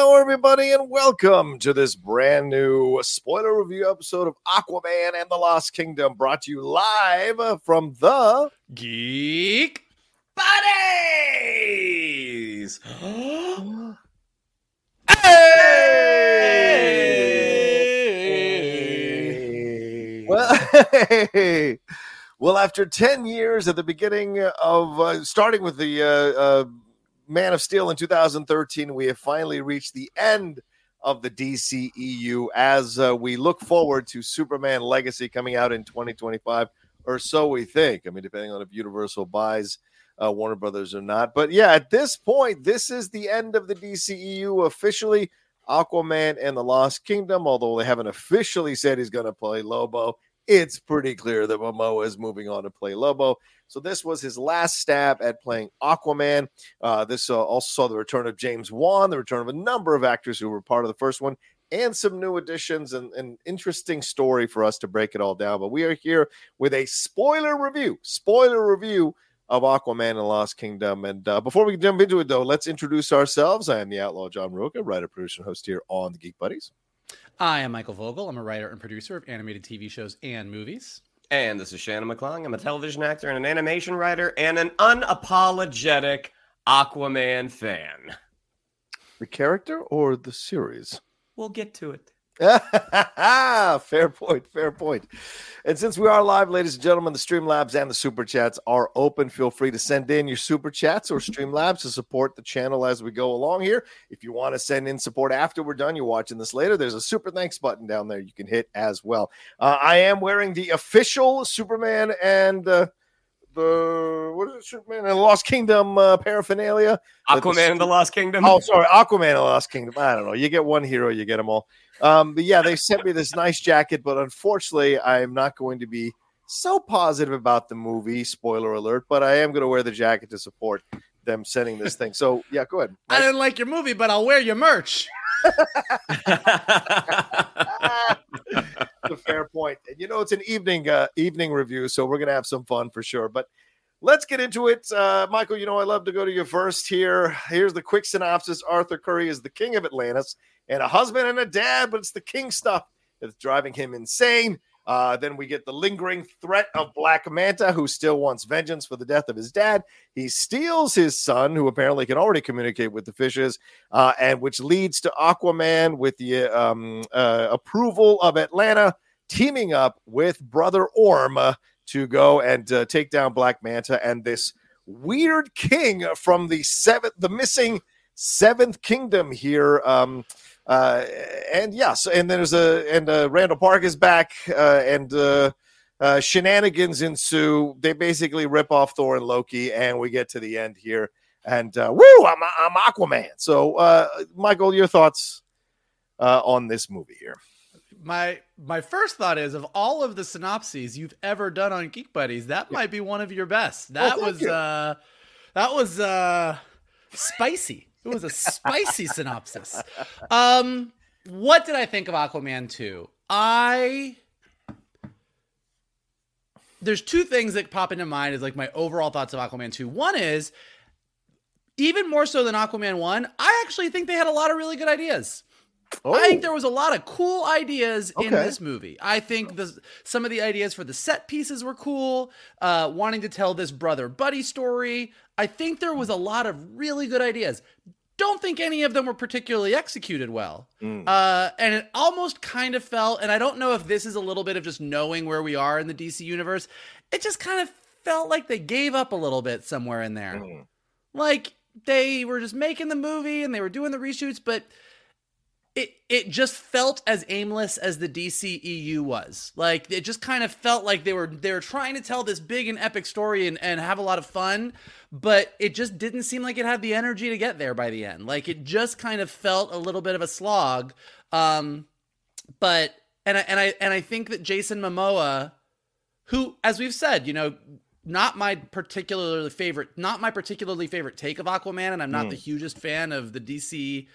Hello, everybody, and welcome to this brand new spoiler review episode of Aquaman and the Lost Kingdom, brought to you live from the Geek Buddies. Hey! Well, hey. well, after 10 years at the beginning of uh, starting with the uh, uh, Man of Steel in 2013, we have finally reached the end of the DCEU as uh, we look forward to Superman Legacy coming out in 2025, or so we think. I mean, depending on if Universal buys uh, Warner Brothers or not. But yeah, at this point, this is the end of the DCEU officially. Aquaman and the Lost Kingdom, although they haven't officially said he's going to play Lobo, it's pretty clear that Momoa is moving on to play Lobo. So this was his last stab at playing Aquaman. Uh, this uh, also saw the return of James Wan, the return of a number of actors who were part of the first one, and some new additions and an interesting story for us to break it all down. But we are here with a spoiler review, spoiler review of Aquaman and Lost Kingdom. And uh, before we jump into it, though, let's introduce ourselves. I am the Outlaw John Rocha, writer, producer, and host here on the Geek Buddies. I am Michael Vogel. I'm a writer and producer of animated TV shows and movies. And this is Shannon McClung. I'm a television actor and an animation writer and an unapologetic Aquaman fan. The character or the series? We'll get to it. fair point, fair point. And since we are live, ladies and gentlemen, the Streamlabs and the Super Chats are open. Feel free to send in your Super Chats or Streamlabs to support the channel as we go along here. If you want to send in support after we're done, you're watching this later, there's a Super Thanks button down there you can hit as well. Uh, I am wearing the official Superman and uh, the what is it, Superman and the Lost Kingdom uh, paraphernalia. Aquaman and the Lost Kingdom. Oh, sorry, Aquaman and the Lost Kingdom. I don't know. You get one hero, you get them all. Um, but yeah, they sent me this nice jacket, but unfortunately, I'm not going to be so positive about the movie. Spoiler alert! But I am going to wear the jacket to support them sending this thing. So yeah, go ahead. I didn't like your movie, but I'll wear your merch. A fair point. And you know, it's an evening uh, evening review, so we're gonna have some fun for sure. But let's get into it. Uh, Michael, you know I love to go to you first here. Here's the quick synopsis: Arthur Curry is the king of Atlantis and a husband and a dad, but it's the king stuff that's driving him insane. Uh, then we get the lingering threat of Black Manta, who still wants vengeance for the death of his dad. He steals his son, who apparently can already communicate with the fishes, uh, and which leads to Aquaman with the um, uh, approval of Atlanna teaming up with Brother Orm uh, to go and uh, take down Black Manta and this weird king from the seventh, the missing seventh kingdom here. Um, uh, and yes, and there's a and uh, Randall Park is back, uh, and uh, uh, shenanigans ensue. They basically rip off Thor and Loki, and we get to the end here. And uh, woo, I'm, I'm Aquaman. So, uh, Michael, your thoughts uh, on this movie here? My my first thought is of all of the synopses you've ever done on Geek Buddies, that might be one of your best. That was you. uh that was uh spicy. It was a spicy synopsis. Um what did I think of Aquaman 2? I there's two things that pop into mind is like my overall thoughts of Aquaman 2. One is even more so than Aquaman 1, I actually think they had a lot of really good ideas. Oh, I think there was a lot of cool ideas in this movie. I think the some of the ideas for the set pieces were cool. Uh, wanting to tell this brother buddy story. I think there was a lot of really good ideas. Don't think any of them were particularly executed well. Mm. Uh, and it almost kind of felt, and I don't know if this is a little bit of just knowing where we are in the DC universe. It just kind of felt like they gave up a little bit somewhere in there. Mm. Like they were just making the movie and they were doing the reshoots, but it it just felt as aimless as the DCEU was. Like it just kind of felt like they were they were trying to tell this big and epic story and, and have a lot of fun, but it just didn't seem like it had the energy to get there by the end. Like it just kind of felt a little bit of a slog. Um but and I and I and I think that Jason Momoa who as we've said, you know, not my particularly favorite not my particularly favorite take of Aquaman and I'm not Mm. the hugest fan of the DC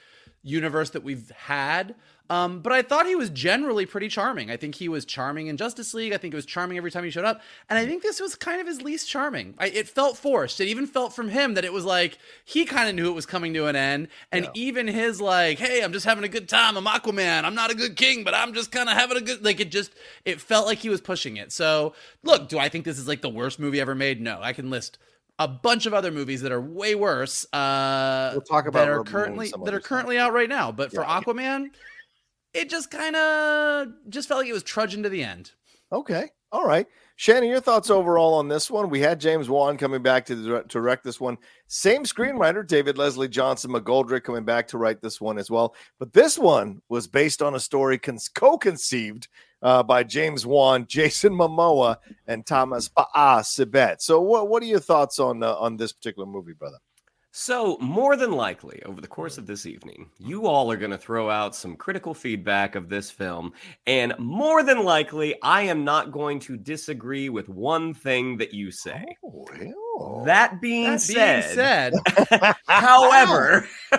universe that we've had. Um, but I thought he was generally pretty charming. I think he was charming in Justice League. I think it was charming every time he showed up. And I think this was kind of his least charming. I, it felt forced. It even felt from him that it was like he kind of knew it was coming to an end. And even his like, hey, I'm just having a good time. I'm Aquaman. I'm not a good king, but I'm just kind of having a good like it just it felt like he was pushing it. So look, do I think this is like the worst movie ever made? No. I can list a bunch of other movies that are way worse. Uh, We'll talk about that are currently that are currently out right now. But for Yeah. Aquaman, it just kind of just felt like it was trudging to the end. Okay. All right. Shannon, your thoughts overall on this one? We had James Wan coming back to, direct- this one. Same screenwriter, David Leslie Johnson McGoldrick, coming back to write this one as well. But this one was based on a story co-conceived uh, by James Wan, Jason Momoa, and Thomas Pa'a Sibbett. So, what what are your thoughts on uh, on this particular movie, brother? So, more than likely, over the course of this evening, you all are going to throw out some critical feedback of this film. And more than likely, I am not going to disagree with one thing that you say. Oh, well. That being That said, being said, However,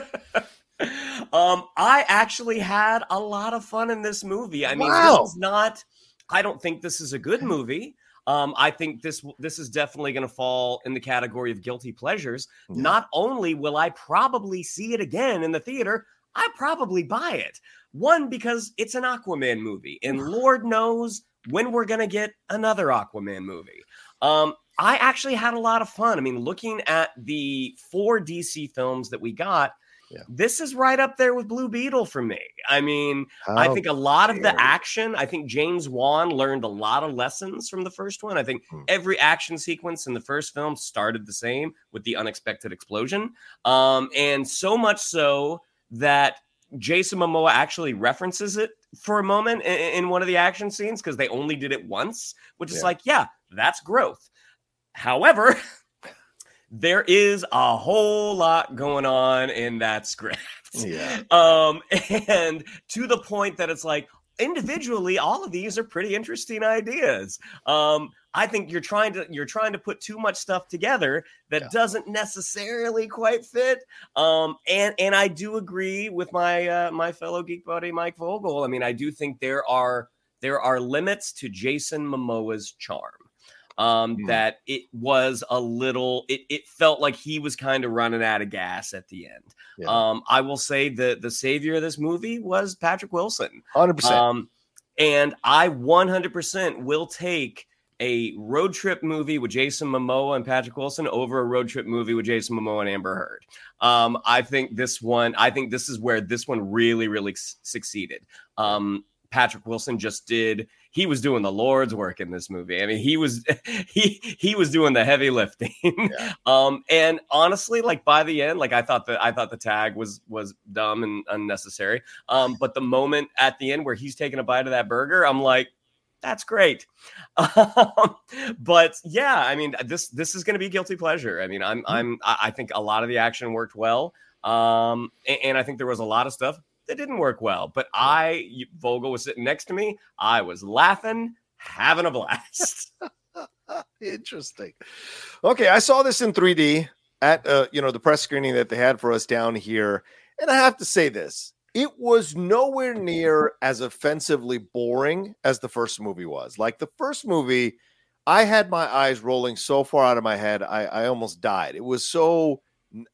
um, I actually had a lot of fun in this movie. I mean, Wow. this is not. I don't think this is a good movie. Um, I think this this is definitely going to fall in the category of guilty pleasures. Yeah. Not only will I probably see it again in the theater, I probably buy it. One because it's an Aquaman movie, and Lord knows when we're going to get another Aquaman movie. Um, I actually had a lot of fun. I mean, looking at the four DC films that we got, Yeah. this is right up there with Blue Beetle for me. I mean, I think a lot of the action, I think James Wan learned a lot of lessons from the first one. I think Hmm. every action sequence in the first film started the same with the unexpected explosion. Um, and so much so that Jason Momoa actually references it for a moment in, in one of the action scenes because they only did it once, which is Yeah. like, yeah, that's growth. However, there is a whole lot going on in that script. Yeah. Um, and to the point that it's like individually, all of these are pretty interesting ideas. Um, I think you're trying to you're trying to put too much stuff together that Yeah. doesn't necessarily quite fit. Um, and and I do agree with my uh, my fellow geek buddy Mike Vogel. I mean, I do think there are there are limits to Jason Momoa's charm. Um, Hmm. that it was a little it, it felt like he was kind of running out of gas at the end. Yeah. Um, I will say the the savior of this movie was Patrick Wilson. Hundred percent. Um, and I 100% will take a road trip movie with Jason Momoa and Patrick Wilson over a road trip movie with Jason Momoa and Amber Heard. Um, I think this one, I think this is where this one really, really s- succeeded. Um, Patrick Wilson just did. He was doing the Lord's work in this movie. I mean, he was he he was doing the heavy lifting. Yeah. um, and honestly, like by the end, like I thought that I thought the tag was was dumb and unnecessary. Um, but the moment at the end where he's taking a bite of that burger, I'm like, that's great. Um, but yeah, I mean, this this is going to be guilty pleasure. I mean, I'm mm-hmm. I'm I think a lot of the action worked well, um, and, and I think there was a lot of stuff that didn't work well. But I Vogel was sitting next to me. I was laughing, having a blast. Interesting. Okay, I saw this in 3D at uh, you know the press screening that they had for us down here, and I have to say this: it was nowhere near as offensively boring as the first movie was. Like the first movie, I had my eyes rolling so far out of my head, I, I almost died. It was so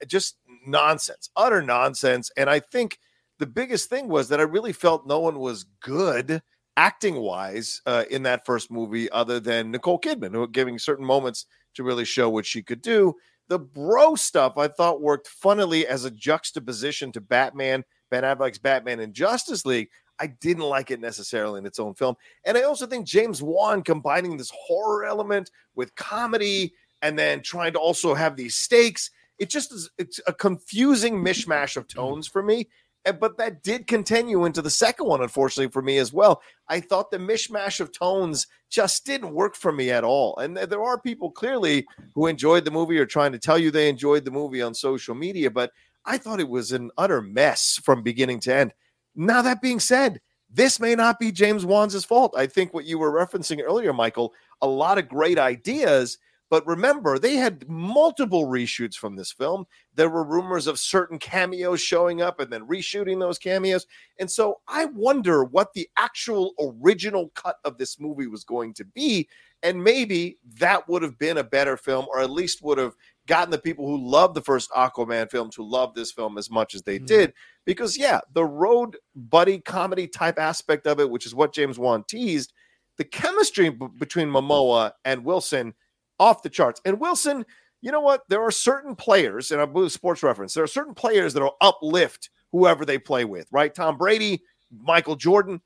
just nonsense, utter nonsense. And I think the biggest thing was that I really felt no one was good acting wise uh, in that first movie, other than Nicole Kidman, who giving certain moments to really show what she could do. The bro stuff I thought worked funnily as a juxtaposition to Batman Ben Affleck's Batman and Justice League, I didn't like it necessarily in its own film. And I also think James Wan combining this horror element with comedy and then trying to also have these stakes, it just is it's a confusing mishmash of tones for me. But that did continue into the second one, unfortunately, for me as well. I thought the mishmash of tones just didn't work for me at all. And there are people clearly who enjoyed the movie or trying to tell you they enjoyed the movie on social media, but I thought it was an utter mess from beginning to end. Now, that being said, this may not be James Wan's fault. I think what you were referencing earlier, Michael, a lot of great ideas. But remember, they had multiple reshoots from this film. There were rumors of certain cameos showing up and then reshooting those cameos. And so I wonder what the actual original cut of this movie was going to be. And maybe that would have been a better film, or at least would have gotten the people who loved the first Aquaman film to love this film as much as they mm-hmm. did. Because, yeah, the road buddy comedy type aspect of it, which is what James Wan teased, the chemistry b- between Momoa and Wilson off the charts. And Wilson, you know what? There are certain players, and I believe sports reference, there are certain players that will uplift whoever they play with, right? Tom Brady, Michael Jordan,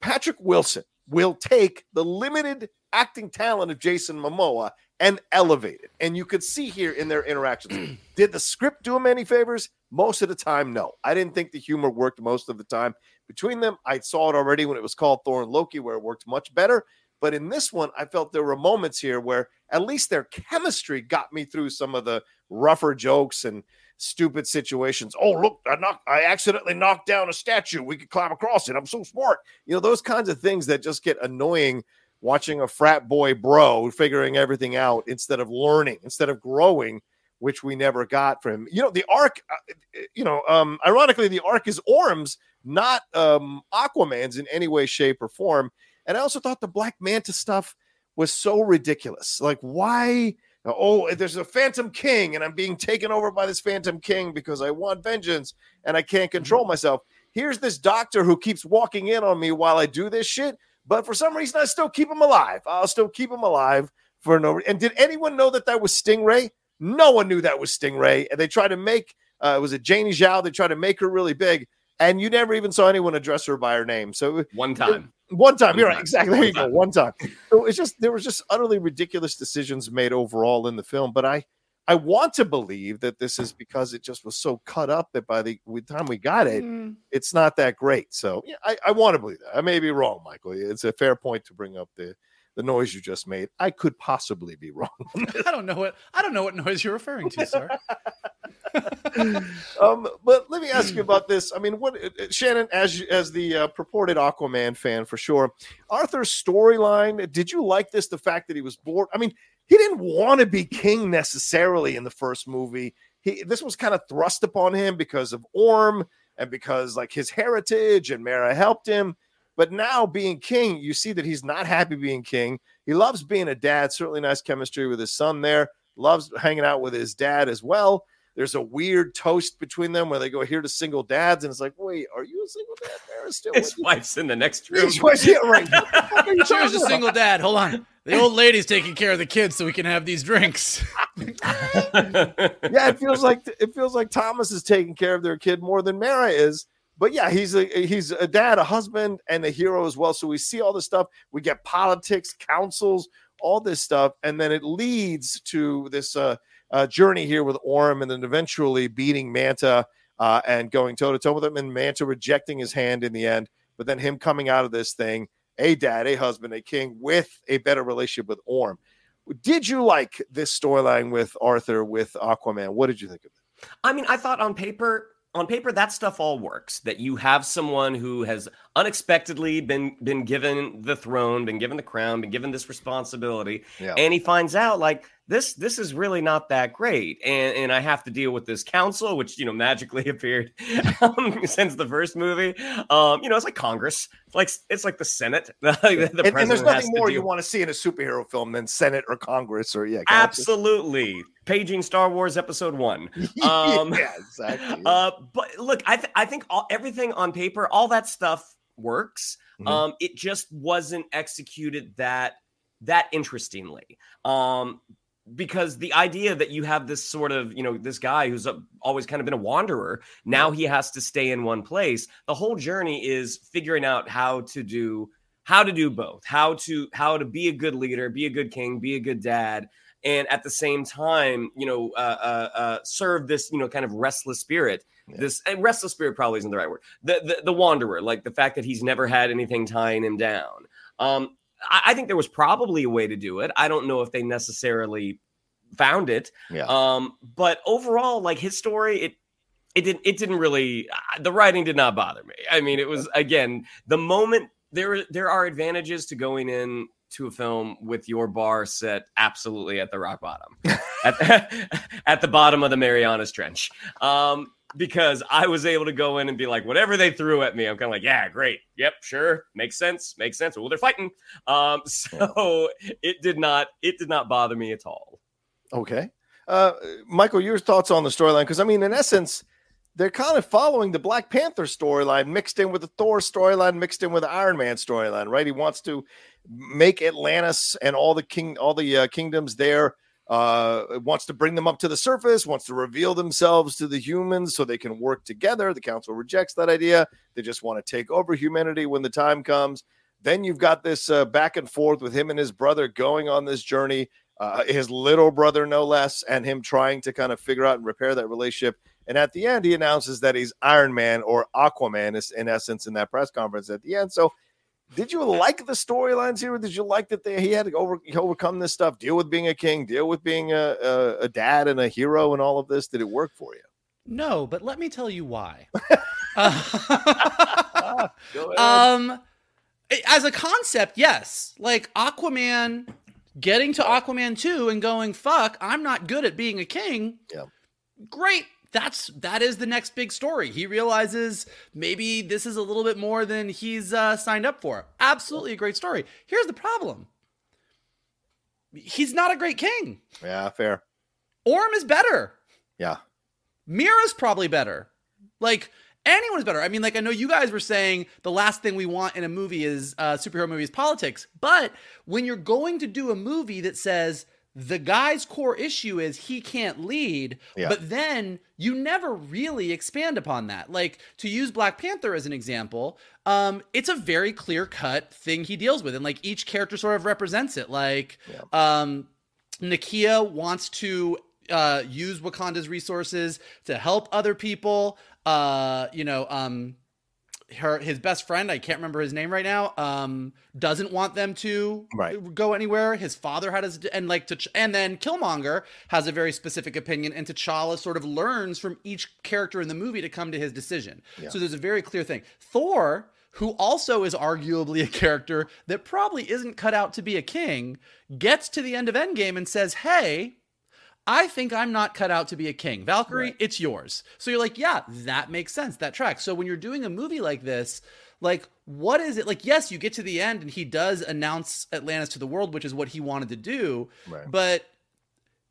Patrick Wilson will take the limited acting talent of Jason Momoa and elevate it. And you could see here in their interactions. Did the script do them any favors? Most of the time, no. I didn't think the humor worked most of the time between them. I saw it already when it was called Thor and Loki, where it worked much better. But in this one, I felt there were moments here where at least their chemistry got me through some of the rougher jokes and stupid situations. Oh, look, I knocked, I accidentally knocked down a statue. We could climb across it. I'm so smart. You know, those kinds of things that just get annoying watching a frat boy bro figuring everything out instead of learning, instead of growing, which we never got from him. You know, the arc, uh, you know, um, ironically, the arc is Orm's, not um, Aquaman's in any way, shape, or form. And I also thought the Black Manta stuff was so ridiculous. Like, why? Oh, there's a Phantom King, and I'm being taken over by this Phantom King because I want vengeance and I can't control mm-hmm. myself. Here's this doctor who keeps walking in on me while I do this shit. But for some reason, I still keep him alive. I'll still keep him alive for no. Reason. And did anyone know that that was Stingray? No one knew that was Stingray. And they tried to make uh, was it Jani Zhao? They tried to make her really big, and you never even saw anyone address her by her name. So one time, it, one time, you're right, exactly. There you go, one time. So it's just there was just utterly ridiculous decisions made overall in the film. But I I want to believe that this is because it just was so cut up that by the, time we got it, mm. it's not that great. So yeah, I, I want to believe that. I may be wrong, Michael. It's a fair point to bring up the the noise you just made. I could possibly be wrong. I don't know what I don't know what noise you're referring to, sir. um, but let me ask you about this. I mean, what uh, uh, Shannon, as as the uh, purported Aquaman fan for sure, Arthur's storyline. Did you like this? The fact that he was bored. I mean, he didn't want to be king necessarily in the first movie. He this was kind of thrust upon him because of Orm and because like his heritage and Mera helped him. But now being king, you see that he's not happy being king. He loves being a dad. Certainly nice chemistry with his son there. Loves hanging out with his dad as well. There's a weird toast between them where they go here to single dads, and it's like, wait, are you a single dad? Mera still his wife's in the next room. His wife's here, right? Here's a single dad. Hold on. The old lady's taking care of the kids so we can have these drinks. yeah, it feels like it feels like Thomas is taking care of their kid more than Mera is. But yeah, he's a he's a dad, a husband, and a hero as well. So we see all this stuff. We get politics, councils, all this stuff, and then it leads to this uh, uh, journey here with Orm, and then eventually beating Manta uh, and going toe to toe with him, and Manta rejecting his hand in the end. But then him coming out of this thing a dad, a husband, a king with a better relationship with Orm. Did you like this storyline with Arthur with Aquaman? What did you think of it? I mean, I thought on paper on paper that stuff all works that you have someone who has unexpectedly been been given the throne been given the crown been given this responsibility yeah. and he finds out like this this is really not that great and and i have to deal with this council which you know magically appeared um, since the first movie. Um you know it's like congress it's like it's like the senate. The, the and, and, there's nothing more you want to see in a superhero film than senate or congress or yeah absolutely. Paging star wars episode one. Um yeah exactly. uh but look i th- i think all, everything on paper all that stuff works. Mm-hmm. um it just wasn't executed that that interestingly. Um because the idea that you have this sort of you know this guy who's a, always kind of been a wanderer now he has to stay in one place. The whole journey is figuring out how to do how to do both how to how to be a good leader be a good king be a good dad and at the same time you know uh, uh, uh, serve this you know kind of restless spirit. Yeah. this restless spirit probably isn't the right word. The, the the wanderer like the fact that he's never had anything tying him down. Um I, I think there was probably a way to do it. I don't know if they necessarily found it. Yeah. Um, but overall, like his story, it it didn't it didn't really the writing did not bother me. I mean, it was again the moment there there are advantages to going in to a film with your bar set absolutely at the rock bottom, at, at the bottom of the Marianas Trench. Um, because I was able to go in and be like, whatever they threw at me, I'm kind of like, yeah, great. Yep, sure. Makes sense. Makes sense. Well, they're fighting. Um, so it did not, it did not bother me at all. Okay. Uh, Michael, your thoughts on the storyline? Because I mean, in essence, they're kind of following the Black Panther storyline mixed in with the Thor storyline, mixed in with the Iron Man storyline, right? He wants to make Atlantis and all the king, all the uh, kingdoms there uh, wants to bring them up to the surface, wants to reveal themselves to the humans so they can work together. The council rejects that idea. They just want to take over humanity when the time comes. Then you've got this uh, back and forth with him and his brother going on this journey, uh, his little brother, no less, and him trying to kind of figure out and repair that relationship. And at the end, he announces that he's Iron Man or Aquaman, is in essence, in that press conference at the end. So did you like the storylines here? Did you like that they, he had to over, overcome this stuff, deal with being a king, deal with being a, a, a dad and a hero and all of this? Did it work for you? No, but let me tell you why. uh, um, as a concept, yes. Like Aquaman, getting to Aquaman 2 and going, fuck, I'm not good at being a king. Yeah. Great that's that is the next big story. He realizes maybe this is a little bit more than he's uh, signed up for. Absolutely a great story. Here's the problem. He's not a great king. Yeah, fair. Orm is better. Yeah. Mera's probably better. Like anyone's better. I mean, like I know you guys were saying the last thing we want in a movie is uh, superhero movies politics, but when you're going to do a movie that says the guy's core issue is he can't lead, yeah. but then you never really expand upon that. Like to use Black Panther as an example, um, it's a very clear cut thing he deals with, and like each character sort of represents it. Like, yeah. um, Nakia wants to uh, use Wakanda's resources to help other people. Uh, you know, um, her his best friend i can't remember his name right now um doesn't want them to right. go anywhere his father had his and like to and then killmonger has a very specific opinion and t'challa sort of learns from each character in the movie to come to his decision yeah. so there's a very clear thing thor who also is arguably a character that probably isn't cut out to be a king gets to the end of endgame and says hey I think I'm not cut out to be a king. Valkyrie, right. it's yours. So you're like, yeah, that makes sense. That tracks. So when you're doing a movie like this, like, what is it? Like, yes, you get to the end and he does announce Atlantis to the world, which is what he wanted to do. Right. But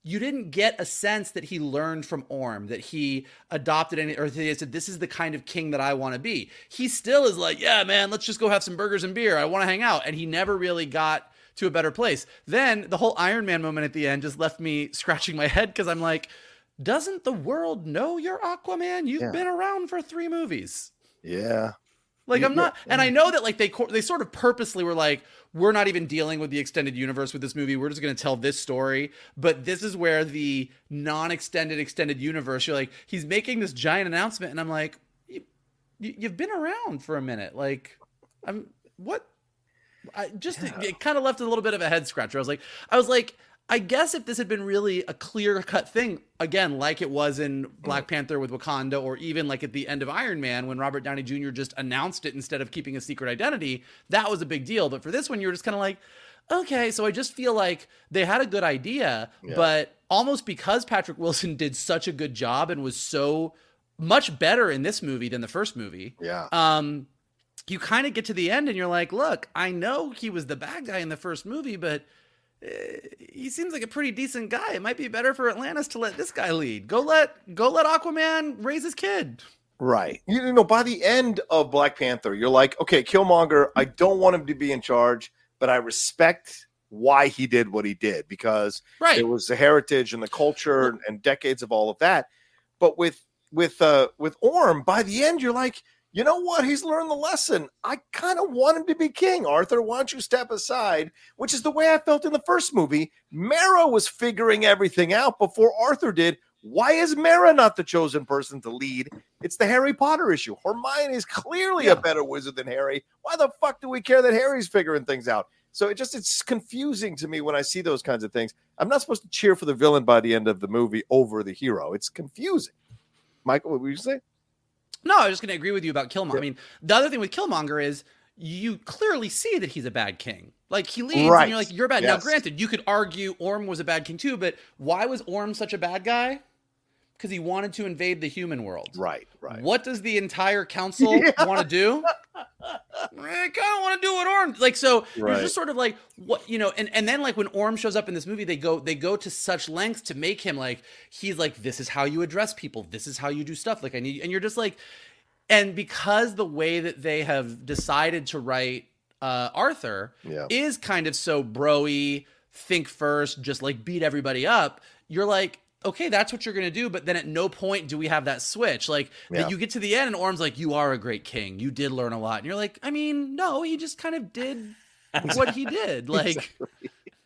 you didn't get a sense that he learned from Orm, that he adopted any, or that he said, This is the kind of king that I want to be. He still is like, Yeah, man, let's just go have some burgers and beer. I want to hang out. And he never really got to a better place. Then the whole Iron Man moment at the end just left me scratching my head because I'm like, doesn't the world know you're Aquaman? You've yeah. been around for three movies. Yeah. Like I'm not, and I know mm. that like they they sort of purposely were like, we're not even dealing with the extended universe with this movie. We're just going to tell this story. But this is where the non-extended extended universe. You're like, he's making this giant announcement, and I'm like, you, you've been around for a minute. Like, I'm what I just yeah. it, it kind of left a little bit of a head scratcher. I was like, I was like, I guess if this had been really a clear cut thing, again, like it was in Black mm. Panther with Wakanda, or even like at the end of Iron Man when Robert Downey Jr. just announced it instead of keeping a secret identity, that was a big deal. But for this one, you're just kind of like, okay, so I just feel like they had a good idea, yeah. but almost because Patrick Wilson did such a good job and was so much better in this movie than the first movie. Yeah. Um, you kind of get to the end and you're like, look, I know he was the bad guy in the first movie, but he seems like a pretty decent guy. It might be better for Atlantis to let this guy lead. Go let go let Aquaman raise his kid. Right. You know, by the end of Black Panther, you're like, okay, Killmonger, I don't want him to be in charge, but I respect why he did what he did because right. it was the heritage and the culture and decades of all of that. But with with uh with Orm, by the end, you're like, you know what? He's learned the lesson. I kind of want him to be king. Arthur, why don't you step aside? Which is the way I felt in the first movie. Mera was figuring everything out before Arthur did. Why is Mera not the chosen person to lead? It's the Harry Potter issue. Hermione is clearly yeah. a better wizard than Harry. Why the fuck do we care that Harry's figuring things out? So it just it's confusing to me when I see those kinds of things. I'm not supposed to cheer for the villain by the end of the movie over the hero. It's confusing. Michael, what would you say? No, I was just going to agree with you about Killmonger. I mean, the other thing with Killmonger is you clearly see that he's a bad king. Like he leaves, right. and you're like, you're bad. Yes. Now, granted, you could argue Orm was a bad king too, but why was Orm such a bad guy? Because he wanted to invade the human world. Right, right. What does the entire council yeah. want to do? I kind of want to do what Orm like. So right. you're just sort of like what you know, and and then like when Orm shows up in this movie, they go they go to such lengths to make him like he's like this is how you address people, this is how you do stuff. Like I need, and you're just like, and because the way that they have decided to write uh, Arthur yeah. is kind of so broy, think first, just like beat everybody up. You're like, okay, that's what you're going to do. But then at no point do we have that switch. Like yeah. that you get to the end and Orm's like, you are a great king. You did learn a lot. And you're like, I mean, no, he just kind of did what he did. Like, exactly.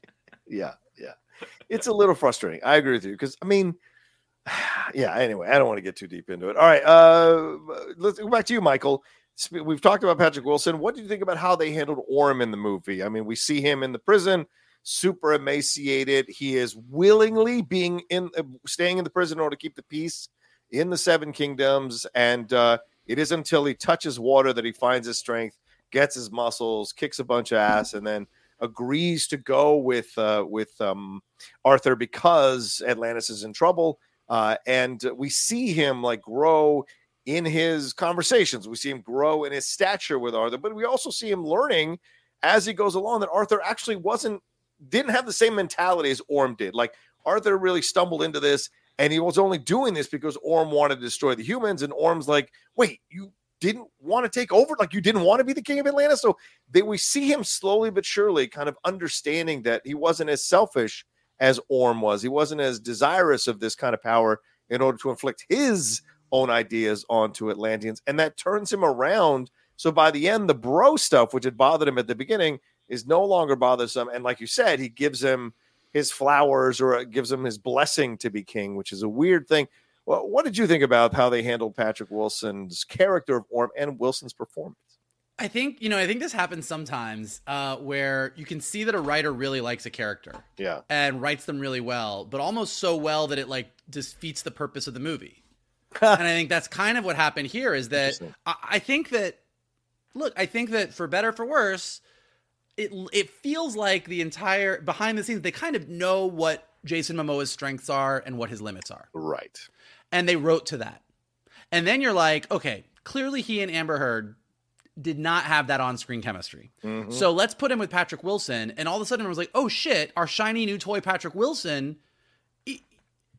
yeah, yeah. It's a little frustrating. I agree with you because, I mean, yeah, anyway, I don't want to get too deep into it. All right. Uh, let's go back to you, Michael. We've talked about Patrick Wilson. What do you think about how they handled Orm in the movie? I mean, we see him in the prison super emaciated. He is willingly being in, uh, staying in the prison in order to keep the peace in the Seven Kingdoms. And uh, it is until he touches water that he finds his strength, gets his muscles, kicks a bunch of ass, and then agrees to go with uh, with um, Arthur because Atlantis is in trouble. Uh, and we see him like grow in his conversations. We see him grow in his stature with Arthur, but we also see him learning as he goes along that Arthur actually wasn't didn't have the same mentality as Orm did. Like Arthur really stumbled into this and he was only doing this because Orm wanted to destroy the humans. And Orm's like, wait, you didn't want to take over? Like you didn't want to be the king of Atlantis? So they, we see him slowly but surely kind of understanding that he wasn't as selfish as Orm was. He wasn't as desirous of this kind of power in order to inflict his own ideas onto Atlanteans. And that turns him around. So by the end, the bro stuff, which had bothered him at the beginning, is no longer bothersome. And like you said, he gives him his flowers or gives him his blessing to be king, which is a weird thing. Well, what did you think about how they handled Patrick Wilson's character of Orm and Wilson's performance? I think you know. I think this happens sometimes uh, where you can see that a writer really likes a character, yeah, and writes them really well, but almost so well that it like defeats the purpose of the movie. and I think that's kind of what happened here. Is that I, I think that look, I think that for better or for worse, it it feels like the entire behind the scenes they kind of know what Jason Momoa's strengths are and what his limits are. Right. And they wrote to that. And then you're like, okay, clearly he and Amber Heard did not have that on-screen chemistry. Mm-hmm. So let's put him with Patrick Wilson and all of a sudden I was like, "Oh shit, our shiny new toy Patrick Wilson he,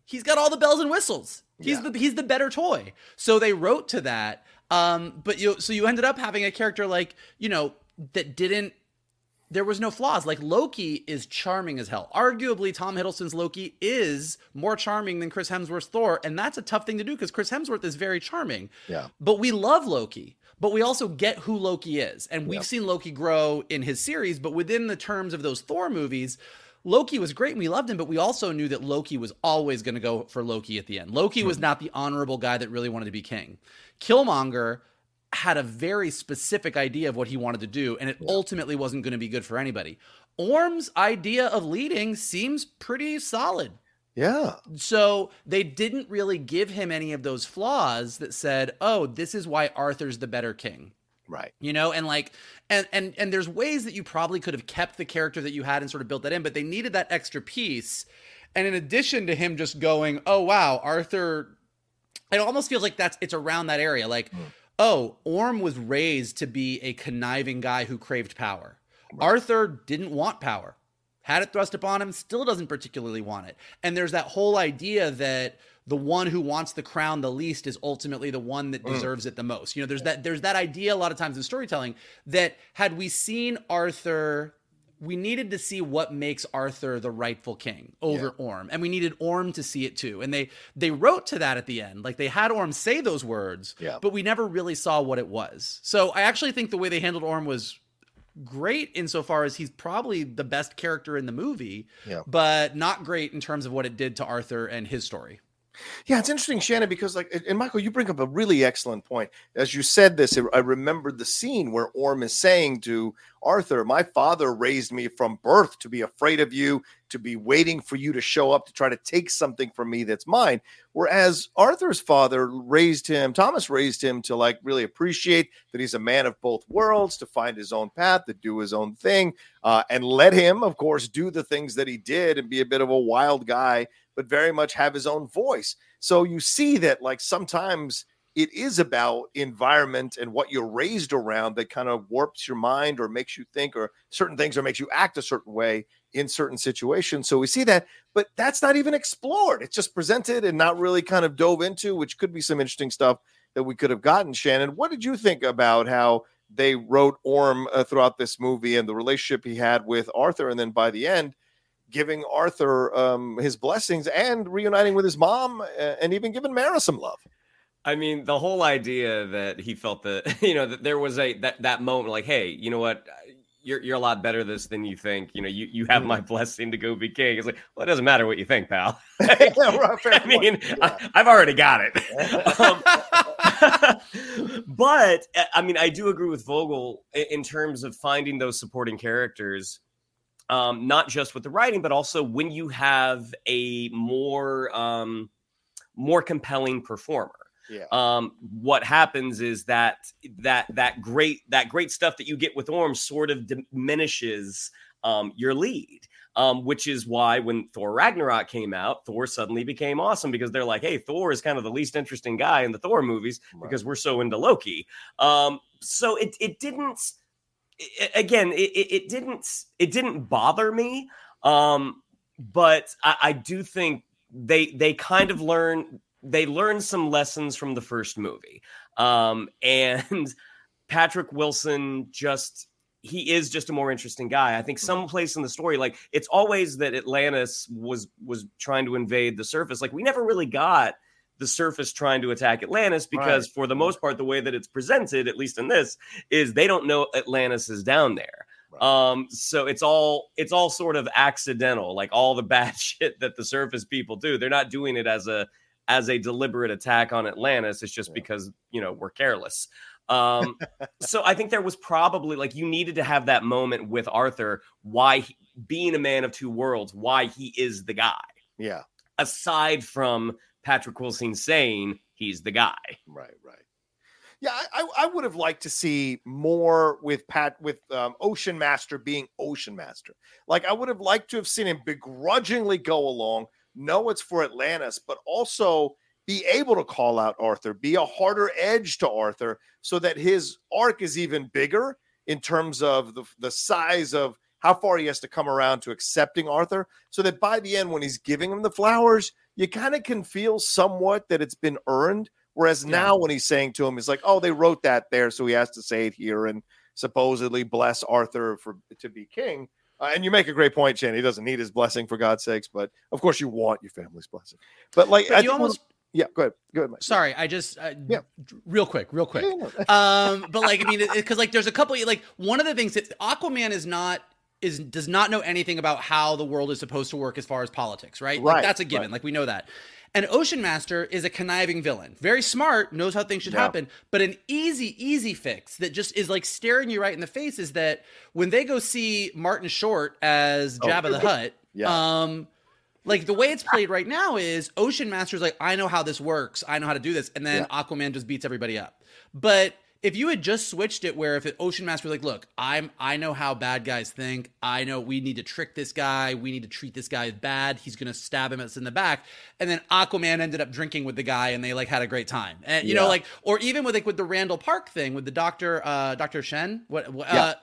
he's got all the bells and whistles. He's yeah. the he's the better toy." So they wrote to that um, but you so you ended up having a character like, you know, that didn't there was no flaws. Like Loki is charming as hell. Arguably, Tom Hiddleston's Loki is more charming than Chris Hemsworth's Thor, and that's a tough thing to do because Chris Hemsworth is very charming. Yeah. But we love Loki. But we also get who Loki is, and we've yeah. seen Loki grow in his series. But within the terms of those Thor movies, Loki was great and we loved him, but we also knew that Loki was always going to go for Loki at the end. Loki was hmm. not the honorable guy that really wanted to be king. Killmonger had a very specific idea of what he wanted to do, and it yeah. ultimately wasn't going to be good for anybody. Orm's idea of leading seems pretty solid. Yeah. So they didn't really give him any of those flaws that said, "Oh, this is why Arthur's the better king." Right. You know, and like and and and there's ways that you probably could have kept the character that you had and sort of built that in, but they needed that extra piece. And in addition to him just going, "Oh wow, Arthur," it almost feels like that's it's around that area. Like, mm. Oh, Orm was raised to be a conniving guy who craved power. Right. Arthur didn't want power, had it thrust upon him, still doesn't particularly want it. And there's that whole idea that the one who wants the crown the least is ultimately the one that mm. deserves it the most. You know, there's that there's that idea a lot of times in storytelling that had we seen Arthur we needed to see what makes Arthur the rightful king over yeah. Orm, and we needed Orm to see it too. And they they wrote to that at the end, like they had Orm say those words, yeah. but we never really saw what it was. So I actually think the way they handled Orm was great insofar as he's probably the best character in the movie, yeah. but not great in terms of what it did to Arthur and his story. Yeah, it's interesting, Shannon, because like, and Michael, you bring up a really excellent point. As you said this, I remembered the scene where Orm is saying to Arthur, "My father raised me from birth to be afraid of you, to be waiting for you to show up to try to take something from me that's mine." Whereas Arthur's father raised him, Thomas raised him to like really appreciate that he's a man of both worlds, to find his own path, to do his own thing, uh, and let him, of course, do the things that he did and be a bit of a wild guy but very much have his own voice. So you see that like sometimes it is about environment and what you're raised around that kind of warps your mind or makes you think or certain things or makes you act a certain way in certain situations. So we see that, but that's not even explored. It's just presented and not really kind of dove into, which could be some interesting stuff that we could have gotten. Shannon, what did you think about how they wrote Orm uh, throughout this movie and the relationship he had with Arthur? And then by the end, giving Arthur um, his blessings and reuniting with his mom uh, and even giving Mera some love. I mean, the whole idea that he felt that you know that there was a that that moment, like, hey, you know what, you're you're a lot better this than you think. You know, you you have my mm. blessing to go be king. It's like, well, it doesn't matter what you think, pal. I mean, yeah. I, have already got it. um, but I mean, I do agree with Vogel in terms of finding those supporting characters um, not just with the writing, but also when you have a more um, more compelling performer. Yeah. Um, what happens is that that that great that great stuff that you get with Orm sort of diminishes um, your lead. Um, which is why when Thor Ragnarok came out, Thor suddenly became awesome because they're like, hey, Thor is kind of the least interesting guy in the Thor movies right. because we're so into Loki. Um, so it it didn't again, it, it, didn't it didn't bother me, um, but I, I do think they they kind of learn they learned some lessons from the first movie, um, and Patrick Wilson just he is just a more interesting guy. I think mm-hmm. someplace in the story, like it's always that Atlantis was was trying to invade the surface. Like we never really got the surface trying to attack Atlantis because, right. for the most part, the way that it's presented, at least in this, is they don't know Atlantis is down there. Right. Um, so it's all it's all sort of accidental, like all the bad shit that the surface people do. They're not doing it as a as a deliberate attack on Atlantis. It's just yeah. because you know we're careless. Um, so I think there was probably like you needed to have that moment with Arthur, why he, being a man of two worlds, why he is the guy. Yeah. Aside from Patrick Wilson saying he's the guy. Right, right. Yeah, I, I would have liked to see more with Pat with um, Ocean Master being Ocean Master. Like I would have liked to have seen him begrudgingly go along, know it's for Atlantis, but also be able to call out Arthur, be a harder edge to Arthur, so that his arc is even bigger in terms of the, the size of how far he has to come around to accepting Arthur, so that by the end, when he's giving him the flowers, you kind of can feel somewhat that it's been earned. Whereas yeah. now, when he's saying to him, he's like, "Oh, they wrote that there, so he has to say it here and supposedly bless Arthur for to be king." Uh, and you make a great point, Shane. He doesn't need his blessing for God's sakes, but of course you want your family's blessing. But like, but you almost. Yeah, go ahead. Go ahead. Mike. Sorry, I just uh, yeah, real quick, real quick. um, but like, I mean, because like, there's a couple. Like, one of the things that Aquaman is not is does not know anything about how the world is supposed to work as far as politics, right? Right. Like, that's a given. Right. Like we know that. And Ocean Master is a conniving villain. Very smart, knows how things should Yeah. happen, but an easy, easy fix that just is like staring you right in the face is that when they go see Martin Short as Oh. Jabba the Hutt, Yeah. um, like the way it's played right now is Ocean Master's like, I know how this works, I know how to do this, and then Aquaman just beats everybody up. But if you had just switched it where if it, Ocean Master was like, look, I'm I know how bad guys think. I know we need to trick this guy. We need to treat this guy bad. He's gonna stab him us in the back. And then Aquaman ended up drinking with the guy and they like had a great time. And you know, like or even with like with the Randall Park thing with the Doctor uh Dr. Shin. What what, Yeah. uh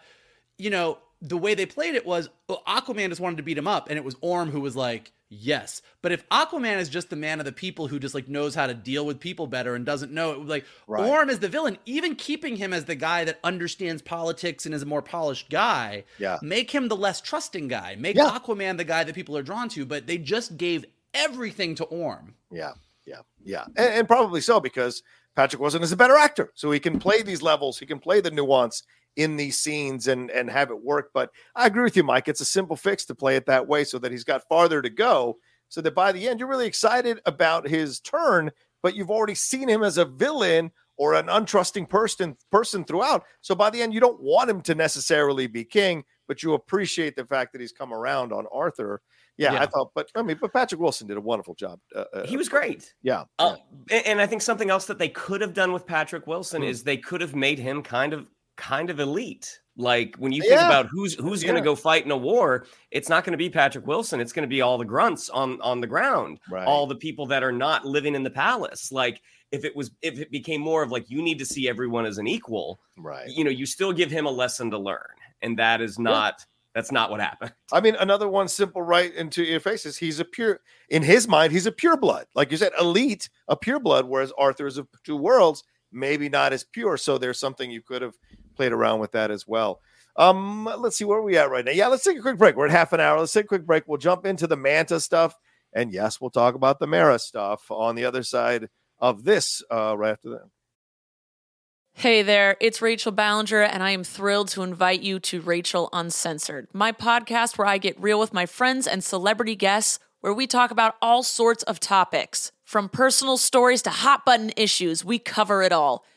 you know, the way they played it was well, Aquaman just wanted to beat him up, and it was Orm who was like, yes. But if Aquaman is just the man of the people who just like knows how to deal with people better and doesn't know it, like Right. Orm is the villain, even keeping him as the guy that understands politics and is a more polished guy, Yeah. make him the less trusting guy. Make Yeah. Aquaman the guy that people are drawn to, but they just gave everything to Orm. Yeah, yeah, yeah, and, and probably so because Patrick Wilson is a better actor, so he can play these levels, he can play the nuance in these scenes and and have it work. But I agree with you, Mike. It's a simple fix to play it that way, so that he's got farther to go, so that by the end you're really excited about his turn, but you've already seen him as a villain or an untrusting person person throughout. So by the end, you don't want him to necessarily be king, but you appreciate the fact that he's come around on Arthur. Yeah, Yeah. I thought, but I mean, but Patrick Wilson did a wonderful job. Uh, uh, He was great. yeah. Uh, and, and I think something else that they could have done with Patrick Wilson Hmm. is they could have made him kind of kind of elite. Like when you think Yeah. about who's who's going to go fight in a war, it's not going to be Patrick Wilson. It's going to be all the grunts on on the ground, Right. all the people that are not living in the palace. Like if it was if it became more of like you need to see everyone as an equal, Right. you know, you still give him a lesson to learn, and that is not that's not what happened. I mean, another one simple right into your face is he's a pure in his mind, he's a pure blood. Like you said, elite, a pure blood, whereas Arthur is of two worlds, maybe not as pure. So there's something you could have played around with that as well. Um, let's see where are we at right now. Yeah, let's take a quick break. We're at half an hour. Let's take a quick break. We'll jump into the Manta stuff. And yes, we'll talk about the Mera stuff on the other side of this uh, right after that. Hey there, it's Rachel Ballinger, and I am thrilled to invite you to Rachel Uncensored, my podcast where I get real with my friends and celebrity guests, where we talk about all sorts of topics. From personal stories to hot button issues, we cover it all.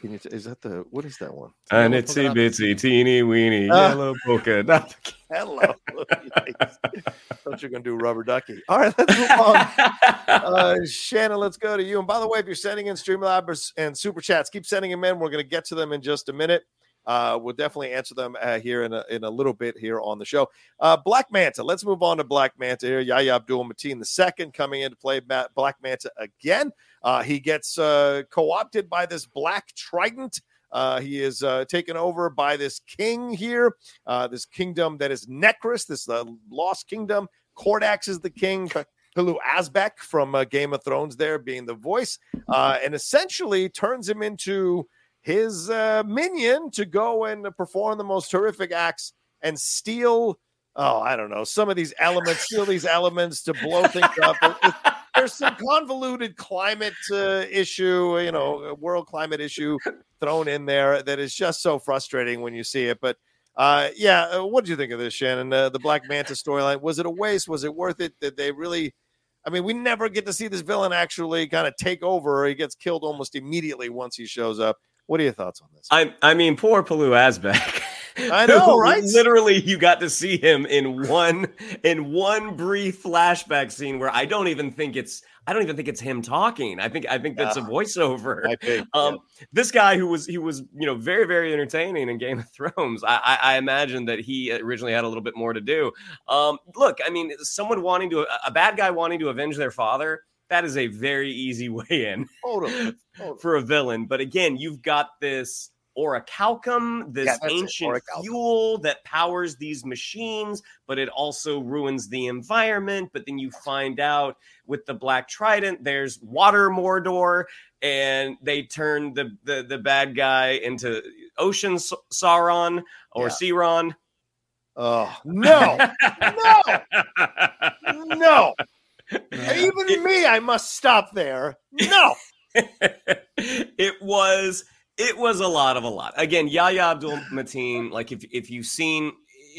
Can you t- is that the what is that one? An We'll pull it itsy up. bitsy teeny weeny Ah. yellow polka dot. Hello. Yikes. Thought you were gonna do rubber ducky. All right, let's move on. uh, Shannon, let's go to you. And by the way, if you're sending in Streamlabs and super chats, keep sending them in. We're going to get to them in just a minute. Uh, we'll definitely answer them uh, here in a, in a little bit here on the show. Uh, Black Manta. Let's move on to Black Manta here. Yahya Abdul Mateen II coming in to play Black Manta again. Uh, he gets uh, co opted by this Black Trident. Uh, he is uh, taken over by this king here, uh, this kingdom that is Necrus, this uh, lost kingdom. Kordax is the king. Pilou Asbæk from uh, Game of Thrones there being the voice, uh, and essentially turns him into his uh, minion to go and perform the most horrific acts and steal. Oh, I don't know some of these elements, steal these elements to blow things up. There's some convoluted climate uh, issue, you know, world climate issue thrown in there that is just so frustrating when you see it. But uh, yeah, uh, what did you think of this, Shannon? Uh, the Black Manta storyline was it a waste? Was it worth it? Did they really? I mean, we never get to see this villain actually kind of take over. He gets killed almost immediately once he shows up. What are your thoughts on this? I I mean, poor Pilou Asbæk. I know, right? Literally, you got to see him in one in one brief flashback scene where I don't even think it's I don't even think it's him talking. I think I think that's a voiceover. I think, Um, this guy who was he was you know very very entertaining in Game of Thrones. I, I, I imagine that he originally had a little bit more to do. Um, look, I mean, someone wanting to a bad guy wanting to avenge their father. That is a very easy way in Totally. Totally. for a villain. But again, you've got this orichalcum, this Yeah, that's it, ancient orichalcum. fuel that powers these machines, but it also ruins the environment. But then you find out with the Black Trident, there's water Mordor, and they turn the the, the bad guy into Ocean S- Sauron or Yeah. Sauron. Oh no, no, no! Even me, I must stop there. No, it was it was a lot of a lot. Again, Yahya Abdul Mateen, like if if you've seen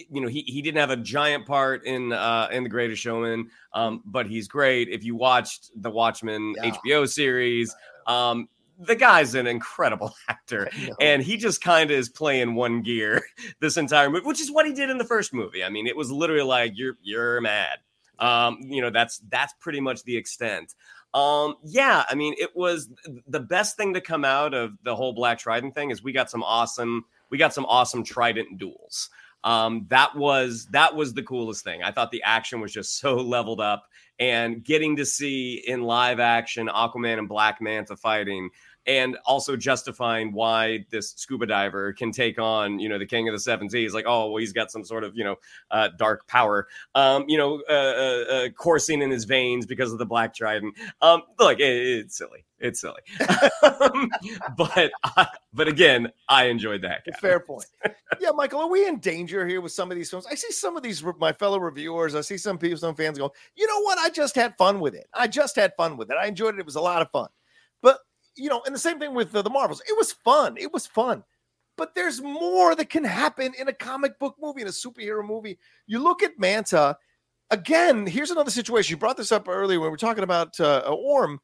you know he, he didn't have a giant part in uh in the greatest showman um but he's great. If you watched the watchmen Yeah. hbo series um the guy's an incredible actor and he just kind of is playing one gear this entire movie which is what he did in the first movie. I mean it was literally like you're you're mad. Um you know that's that's pretty much the extent um yeah i mean it was the best thing to come out of the whole black trident thing is we got some awesome we got some awesome trident duels. Um that was that was the coolest thing. I thought the action was just so leveled up and getting to see in live action aquaman and black manta fighting and also justifying why this scuba diver can take on you know the king of the seven seas like oh well he's got some sort of you know uh, dark power um you know uh, uh, uh, coursing in his veins because of the black trident um look it, it's silly it's silly um, but I, but again i enjoyed that fair point. Yeah, Michael, are we in danger here with some of these films? I see some of these my fellow reviewers. I see some people, some fans go, you know what? I just had fun with it. I just had fun with it. I enjoyed it. It was a lot of fun. You know, and the same thing with the, the Marvels. It was fun. It was fun. But there's more that can happen in a comic book movie, in a superhero movie. You look at Manta again. Here's another situation. You brought this up earlier when we were talking about uh, Orm.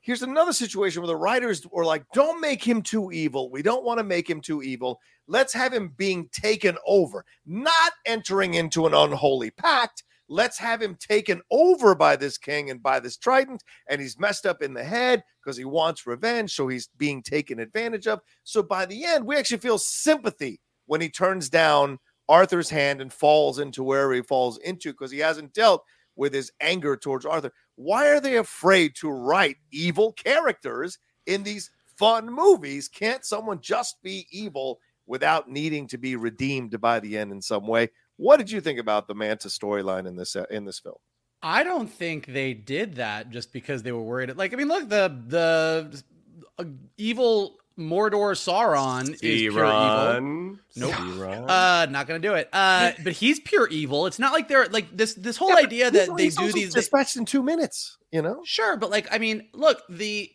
Here's another situation where the writers were like, "Don't make him too evil. We don't want to make him too evil. Let's have him being taken over, not entering into an unholy pact." Let's have him taken over by this king and by this trident, and he's messed up in the head because he wants revenge. So he's being taken advantage of. So by the end, we actually feel sympathy when he turns down Arthur's hand and falls into where he falls into because he hasn't dealt with his anger towards Arthur. Why are they afraid to write evil characters in these fun movies? Can't someone just be evil without needing to be redeemed by the end in some way? What did you think about the Manta storyline in this uh, in this film? I don't think they did that just because they were worried. Like, I mean, look, the the uh, evil Mordor Sauron is pure evil. Iran. Nope. Iran. Uh, not gonna do it. Uh, but he's pure evil. It's not like they're like this. This whole idea that they do these. dispatched in two minutes. You know, Sure, but like I mean, look, the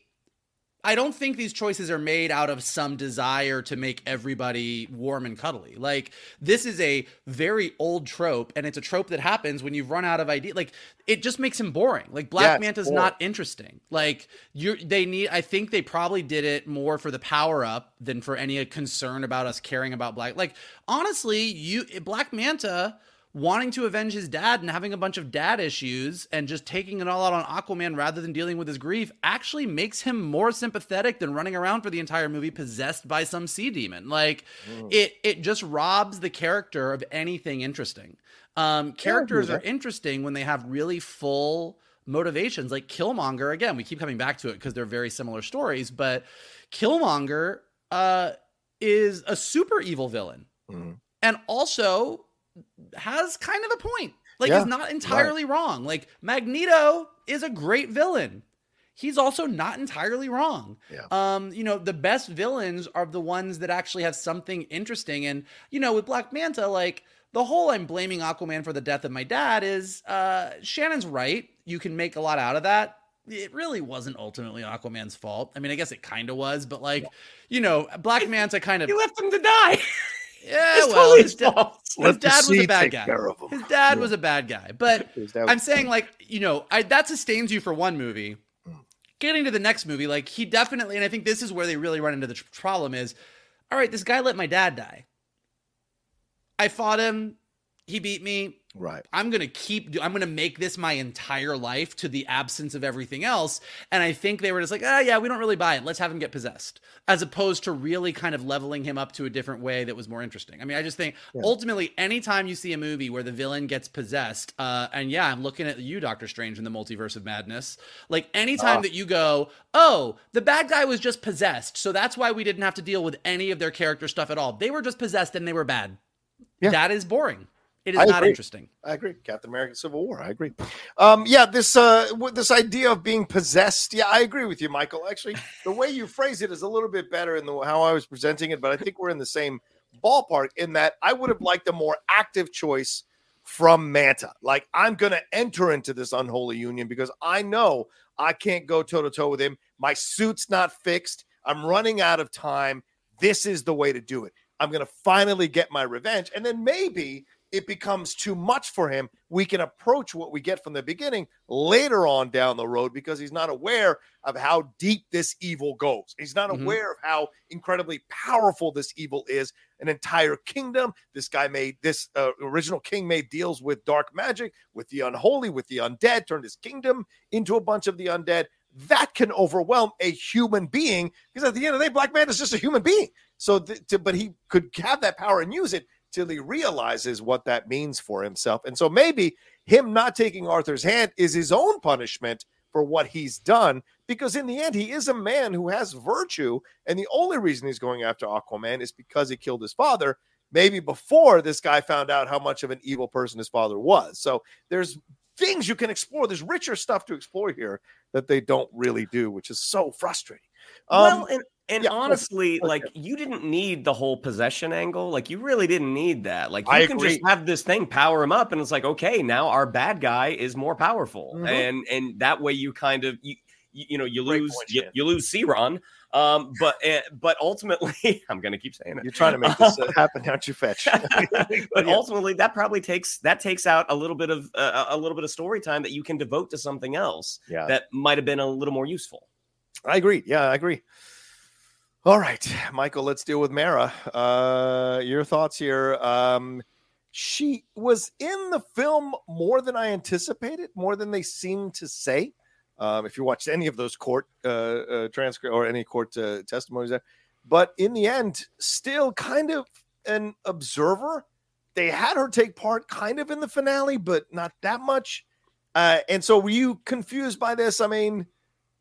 I don't think these choices are made out of some desire to make everybody warm and cuddly. Like this is a very old trope and it's a trope that happens when you've run out of idea. Like it just makes him boring. Like Black it's Manta's not interesting. Like you they need I think they probably did it more for the power up than for any concern about us caring about Black. Like honestly, you Black Manta wanting to avenge his dad and having a bunch of dad issues and just taking it all out on Aquaman rather than dealing with his grief actually makes him more sympathetic than running around for the entire movie possessed by some sea demon. Like it it just robs the character of anything interesting. Um characters are interesting when they have really full motivations like Killmonger again we keep coming back to it because they're very similar stories but Killmonger uh is a super evil villain Mhm. and also has kind of a point. Like Yeah, he's not entirely wrong. Like Magneto is a great villain. He's also not entirely wrong. Yeah. Um, you know, the best villains are the ones that actually have something interesting. And, you know, with Black Manta, like the whole I'm blaming Aquaman for the death of my dad is uh Shannon's right. You can make a lot out of that. It really wasn't ultimately Aquaman's fault. I mean, I guess it kind of was, but like, you know, Black Manta kind of you left him to die. yeah, It's well, totally his, da- his dad was a bad guy. His dad Yeah. was a bad guy. But I'm saying, like, you know, I, that sustains you for one movie. Getting to the next movie, like, he definitely, and I think this is where they really run into the tr- problem is, all right, this guy let my dad die. I fought him. He beat me. Right. I'm going to keep, I'm going to make this my entire life to the absence of everything else. And I think they were just like, ah, yeah, we don't really buy it. Let's have him get possessed, as opposed to really kind of leveling him up to a different way that was more interesting. I mean, I just think yeah. ultimately, anytime you see a movie where the villain gets possessed, uh, and yeah, I'm looking at you, Doctor Strange, in the multiverse of madness, like anytime uh. that you go, oh, the bad guy was just possessed. So that's why we didn't have to deal with any of their character stuff at all. They were just possessed and they were bad. Yeah. That is boring. It is I not agree. interesting. I agree. Captain America: Civil War. I agree. Um, yeah, this uh, this idea of being possessed. Yeah, I agree with you, Michael. Actually, the way you phrase it is a little bit better in the how I was presenting it, but I think we're in the same ballpark in that I would have liked a more active choice from Manta. Like I'm going to enter into this unholy union because I know I can't go toe to toe with him. My suit's not fixed. I'm running out of time. This is the way to do it. I'm going to finally get my revenge. And then maybe it becomes too much for him, we can approach what we get from the beginning later on down the road because he's not aware of how deep this evil goes. He's not mm-hmm. aware of how incredibly powerful this evil is. An entire kingdom. This guy made this uh, original king made deals with dark magic, with the unholy, with the undead, turned his kingdom into a bunch of the undead. That can overwhelm a human being because at the end of the day, Black Man is just a human being. So, th- to, but he could have that power and use it till he realizes what that means for himself. And so maybe him not taking Arthur's hand is his own punishment for what he's done because in the end he is a man who has virtue and the only reason he's going after Aquaman is because he killed his father maybe before this guy found out how much of an evil person his father was. So there's things you can explore. There's richer stuff to explore here that they don't really do which is so frustrating. Um, well and and yeah, honestly, like you didn't need the whole possession angle. Like you really didn't need that. Like you I can agree. just have this thing power him up, and it's like, okay, now our bad guy is more powerful, mm-hmm. and and that way you kind of you you, know you lose point, you, you, lose Ciron. Um, but uh, but ultimately, I'm gonna keep saying it. You're trying to make this uh, happen, aren't you, Fetch? but yeah. ultimately, that probably takes that takes out a little bit of uh, a little bit of story time that you can devote to something else. Yeah. that might have been a little more useful. I agree. Yeah, I agree. All right, Michael, let's deal with Mera. Uh, your thoughts here. Um, she was in the film more than I anticipated, more than they seem to say. Um, if you watched any of those court uh, uh, or any court uh, testimonies there, but in the end, still kind of an observer. They had her take part kind of in the finale, but not that much. Uh, and so, were you confused by this? I mean,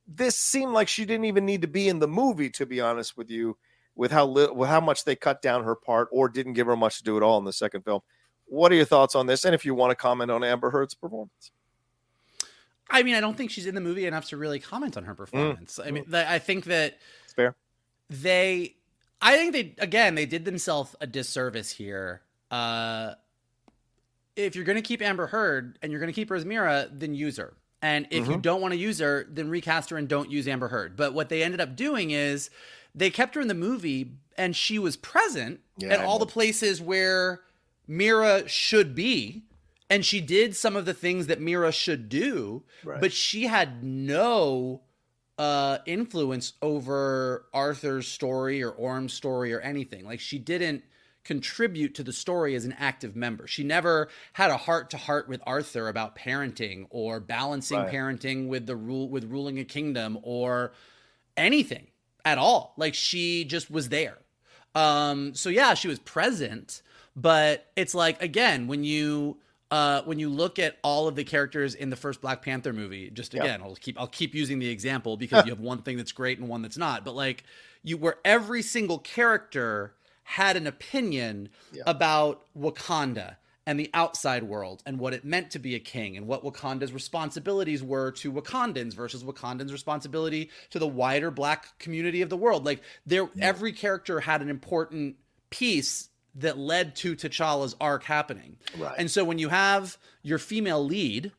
this seemed like she didn't even need to be in the movie, to be honest with you, with how little, with how much they cut down her part or didn't give her much to do at all in the second film. What are your thoughts on this? And if you want to comment on Amber Heard's performance. I mean, I don't think she's in the movie enough to really comment on her mm. performance. Mm. I mean, I think that it's fair. They, I think they again they did themselves a disservice here. Uh, if you're going to keep Amber Heard and you're going to keep her as Mera, then use her. And if mm-hmm. you don't want to use her, then recast her and don't use Amber Heard. But what they ended up doing is they kept her in the movie and she was present yeah, at all the places where Mera should be. And she did some of the things that Mera should do, right. but she had no uh, influence over Arthur's story or Orm's story or anything. Like she didn't contribute to the story as an active member. She never had a heart to heart with Arthur about parenting or balancing right. parenting with the rule with ruling a kingdom or anything at all. Like she just was there. Um so yeah, she was present, but it's like again, when you uh, when you look at all of the characters in the first Black Panther movie, just again, yeah. I'll keep I'll keep using the example because you have one thing that's great and one that's not. But like you, where every single character had an opinion yeah. about Wakanda and the outside world and what it meant to be a king and what Wakanda's responsibilities were to Wakandans versus Wakandans' responsibility to the wider black community of the world. Like there yeah. every character had an important piece that led to T'Challa's arc happening. Right. And so when you have your female lead,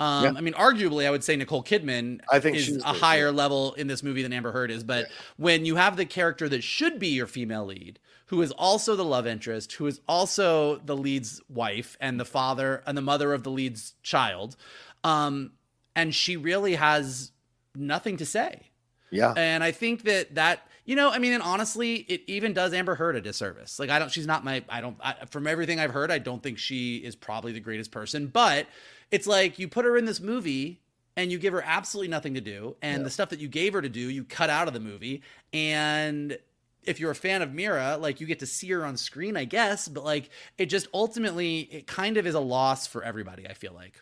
um, yeah. I mean, arguably, I would say Nicole Kidman I think is a higher yeah. level in this movie than Amber Heard is. But when you have the character that should be your female lead, who is also the love interest, who is also the lead's wife and the father and the mother of the lead's child. Um, and she really has nothing to say. Yeah. And I think that that you know, I mean, and honestly, it even does Amber Heard a disservice. Like, I don't, she's not my, I don't, I, from everything I've heard, I don't think she is probably the greatest person. But it's like you put her in this movie and you give her absolutely nothing to do, and yeah. the stuff that you gave her to do, you cut out of the movie. And if you're a fan of Mera, like you get to see her on screen, I guess. But like, it just ultimately, it kind of is a loss for everybody. I feel like.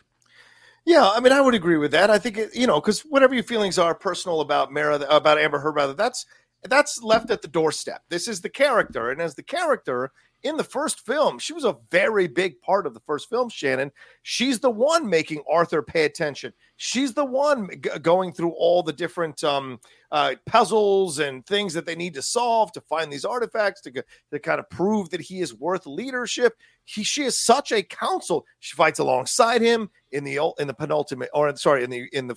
Yeah, I mean, I would agree with that. I think it, you know, because whatever your feelings are personal about Mera, about Amber Heard, rather, that's that's left at the doorstep. This is the character, and as the character in the first film, she was a very big part of the first film. Shannon, she's the one making Arthur pay attention. She's the one g- going through all the different um, uh, puzzles and things that they need to solve to find these artifacts to to kind of prove that he is worth leadership. He, she is such a counsel. She fights alongside him in the in the penultimate, or sorry, in the in the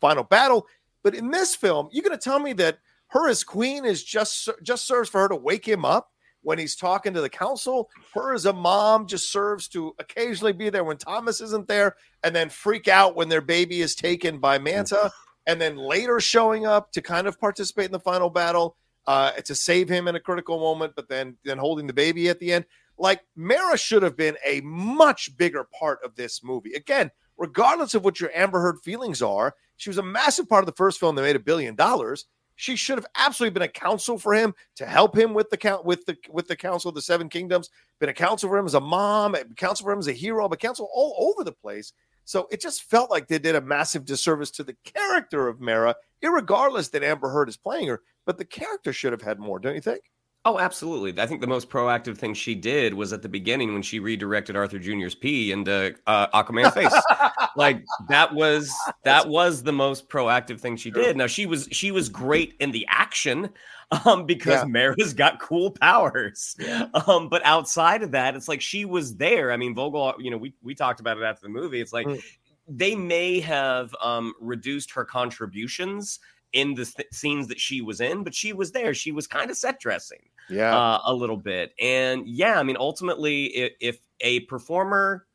final battle. But in this film, you're going to tell me that her as queen is just just serves for her to wake him up when he's talking to the council. Her as a mom just serves to occasionally be there when Thomas isn't there, and then freak out when their baby is taken by Manta, and then later showing up to kind of participate in the final battle uh, to save him in a critical moment, but then then holding the baby at the end. Like Mera should have been a much bigger part of this movie. Again, regardless of what your Amber Heard feelings are, she was a massive part of the first film that made a billion dollars she should have absolutely been a counsel for him to help him with the count with the with the council of the seven kingdoms. Been a counsel for him as a mom, a counsel for him as a hero, but counsel all over the place. So it just felt like they did a massive disservice to the character of Mera, regardless that Amber Heard is playing her. But the character should have had more, don't you think? Oh, absolutely. I think the most proactive thing she did was at the beginning when she redirected Arthur Jr.'s pee into uh, Aquaman's face. like that was that was the most proactive thing she did. Now she was she was great in the action um, because yeah. Mera's got cool powers. Um, but outside of that, it's like she was there. I mean, Vogel, you know, we we talked about it after the movie. It's like mm. they may have um, reduced her contributions in the th- scenes that she was in, but she was there. She was kind of set dressing, yeah, uh, a little bit. And yeah, I mean, ultimately, if, if a performer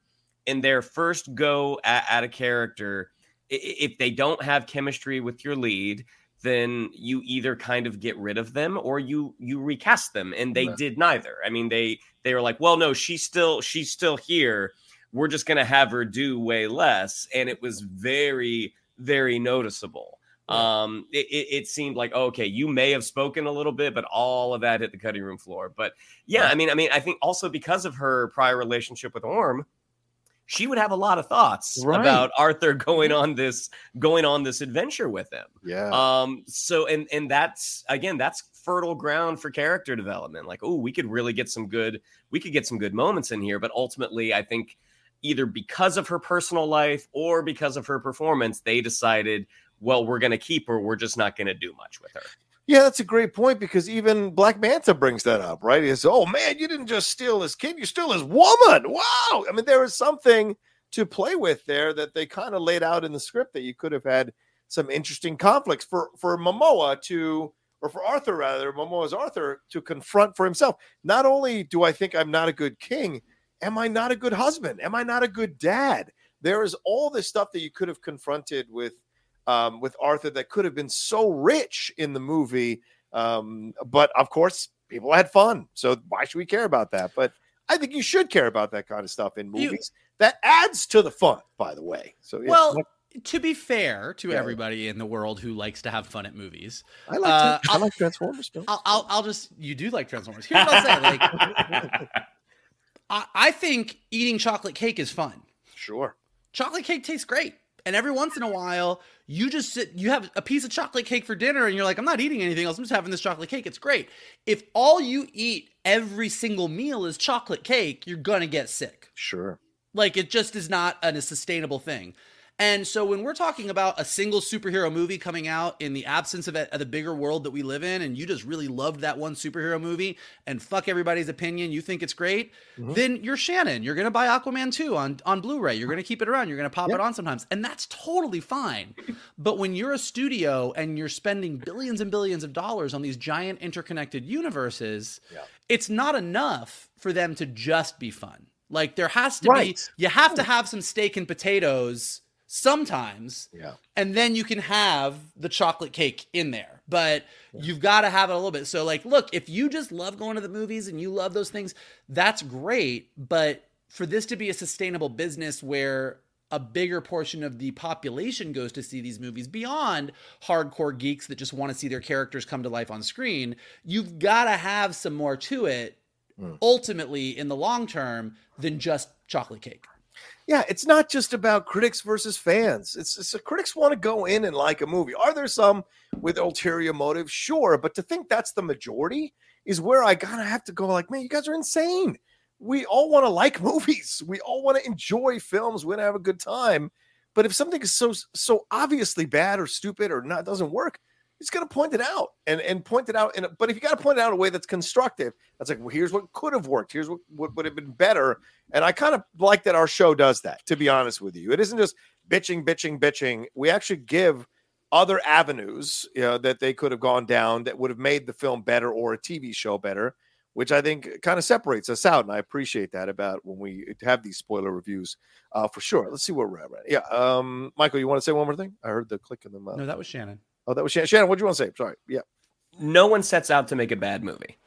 in their first go at, at, a character, if they don't have chemistry with your lead, then you either kind of get rid of them or you you recast them, and they yeah. did neither. I mean, they they were like, well, no, she's still she's still here. We're just gonna have her do way less, and it was very very noticeable um it, it, seemed like okay you may have spoken a little bit but all of that hit the cutting room floor. But yeah i mean i mean i think also because of her prior relationship with orm she would have a lot of thoughts right. about arthur going on this going on this adventure with him. Yeah. Um so and and that's again that's fertile ground for character development. Like oh we could really get some good we could get some good moments in here but ultimately i think either because of her personal life or because of her performance they decided well, we're going to keep her. We're just not going to do much with her. Yeah, that's a great point because even Black Manta brings that up, right? He says, "Oh man, you didn't just steal his kid; you stole his woman." Wow! I mean, there is something to play with there that they kind of laid out in the script that you could have had some interesting conflicts for for Momoa to, or for Arthur rather, Momoa's Arthur to confront for himself. Not only do I think I'm not a good king, am I not a good husband? Am I not a good dad? There is all this stuff that you could have confronted with um, with Arthur that could have been so rich in the movie. Um, but of course, people had fun. So why should we care about that? But I think you should care about that kind of stuff in movies. You, that adds to the fun, by the way. So yeah. well, to be fair to yeah. everybody in the world who likes to have fun at movies, I like uh, I like Transformers. I'll, I'll, I'll just you do like Transformers. Here's what I'll say: like, I, I think eating chocolate cake is fun. Sure, chocolate cake tastes great. And every once in a while, you just sit, you have a piece of chocolate cake for dinner and you're like, I'm not eating anything else. I'm just having this chocolate cake. It's great. If all you eat every single meal is chocolate cake, you're going to get sick. Sure. Like it just is not a sustainable thing. And so when we're talking about a single superhero movie coming out in the absence of, a, of, the bigger world that we live in, and you just really loved that one superhero movie and fuck everybody's opinion, you think it's great, mm-hmm. then you're Shannon. You're gonna buy Aquaman 2 on, on Blu-ray. You're gonna keep it around. You're gonna pop yep. it on sometimes. And that's totally fine. but when you're a studio and you're spending billions and billions of dollars on these giant interconnected universes, it's not enough for them to just be fun. Like there has to right. be you have to have some steak and potatoes sometimes. Yeah. And then you can have the chocolate cake in there. But you've got to have it a little bit. So like, look, if you just love going to the movies and you love those things, that's great, but for this to be a sustainable business where a bigger portion of the population goes to see these movies beyond hardcore geeks that just want to see their characters come to life on screen. You've got to have some more to it Mm. ultimately in the long term than just chocolate cake. Yeah, it's not just about critics versus fans. It's, it's critics want to go in and like a movie. Are there some with ulterior motives? Sure, but to think that's the majority is where I gotta have to go. Like, man, you guys are insane. We all want to like movies. We all want to enjoy films. We want to have a good time. But if something is so so obviously bad or stupid or not doesn't work, he's going to point it out and and point it out. And but if you got to point it out in a way that's constructive, that's like, well, here's what could have worked. Here's what, what would have been better. And I kind of like that our show does that. To be honest with you, it isn't just bitching, bitching, bitching. We actually give other avenues you know, that they could have gone down that would have made the film better or a TV show better. Which I think kind of separates us out, and I appreciate that about when we have these spoiler reviews, uh, for sure. Let's see where we're at. Right? Yeah, um, Michael, you want to say one more thing? I heard the click in the mouth. No, that was Shannon. Oh, that was Shannon. Shannon, what do you want to say? Sorry. Yeah. no one sets out to make a bad movie.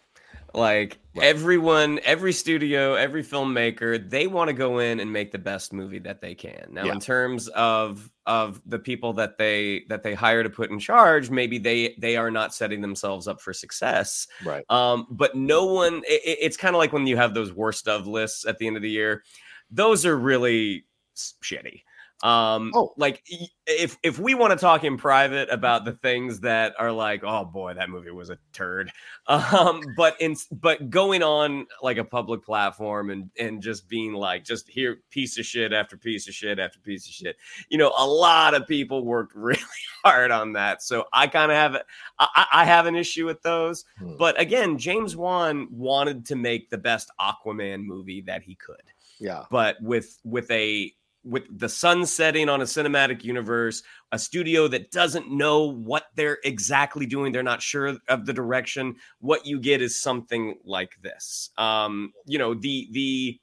Like everyone, every studio, every filmmaker, they want to go in and make the best movie that they can. Now, Yeah. in terms of of the people that they that they hire to put in charge, maybe they they are not setting themselves up for success. Right. Um, but no one. It- it's kind of like when you have those worst of lists at the end of the year. Those are really shitty. Um, Oh. like if if we want to talk in private about the things that are like, oh boy, that movie was a turd. Um, but in but going on like a public platform and and just being like, just here piece of shit after piece of shit after piece of shit. You know, a lot of people worked really hard on that. So I kind of have I, I I have an issue with those. Hmm. But again, James Wan wanted to make the best Aquaman movie that he could Yeah. but with with a with the sun setting on a cinematic universe a studio that doesn't know what they're exactly doing they're not sure of the direction what you get is something like this. Um you know the the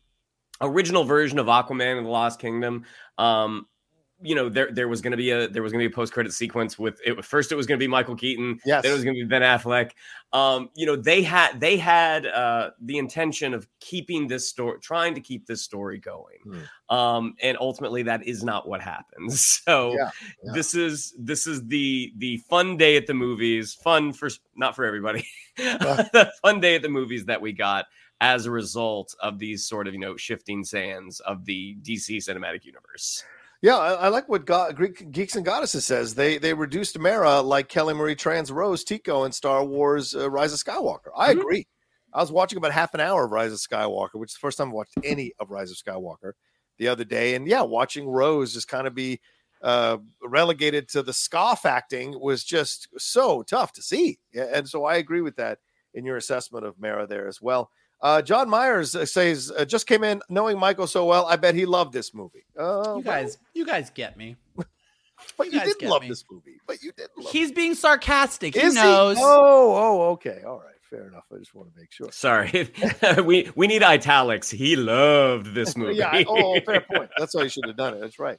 original version of aquaman and the lost kingdom um you know there there was going to be a there was going to be a post credit sequence with it first it was going to be Michael Keaton Yes. then it was going to be Ben Affleck. Um you know they had they had uh the intention of keeping this story trying to keep this story going. Um and ultimately that is not what happens. So Yeah, yeah. this is this is the the fun day at the movies fun for not for everybody. The fun day at the movies that we got as a result of these sort of you know shifting sands of the DC cinematic universe Yeah, I, I like what God, Greek Geeks and Goddesses says. They they reduced Mera like Kelly Marie Tran's Rose Tico in Star Wars uh, Rise of Skywalker. I Mhm. agree. I was watching about half an hour of Rise of Skywalker, which is the first time I watched any of Rise of Skywalker the other day. And yeah, watching Rose just kind of be uh, relegated to the scoff acting was just so tough to see. And so I agree with that in your assessment of Mera there as well. Uh, John Myers uh, says, uh, just came in knowing Michael so well. I bet he loved this movie. Uh, You guys, you guys get me. but you you, did get love me. this movie. But you did love He's being sarcastic. He Is knows. Oh, oh, okay. All right. Fair enough. I just want to make sure. sorry we we need italics he loved this movie Yeah. I- Oh, fair point. That's why you should have done it. That's right.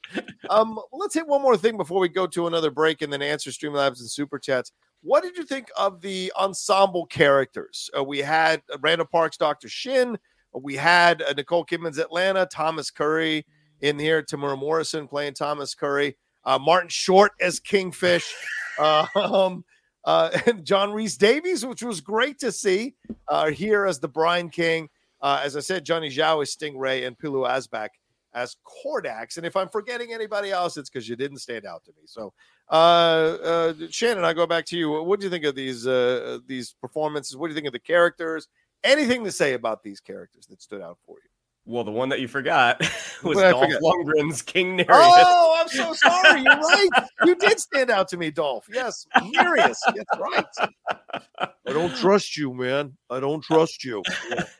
Um, let's hit one more thing before we go to another break and then answer Streamlabs and Super Chats. What did you think of the ensemble characters? Uh, we had Randall Parks, Dr. Shin. We had uh, Nicole Kidman's Atlanna, Thomas Curry in here, Temuera Morrison playing Thomas Curry, uh, Martin Short as Kingfish, um, uh, and John Rhys-Davies, which was great to see uh, here as the Brine King. Uh, as I said, Jani Zhao is Stingray and Pilou Asbæk as Kordax. And if I'm forgetting anybody else, it's because you didn't stand out to me. So, uh, uh, Shannon, I go back to you. What do you think of these uh, these performances? What do you think of the characters? Anything to say about these characters that stood out for you? well the one that you forgot was What Dolph forget? Lundgren's King Nereus Oh, I'm so sorry. You're right. You did stand out to me, Dolph. Yes, Nereus. That's right. I don't trust you, man. I don't trust you. Yeah.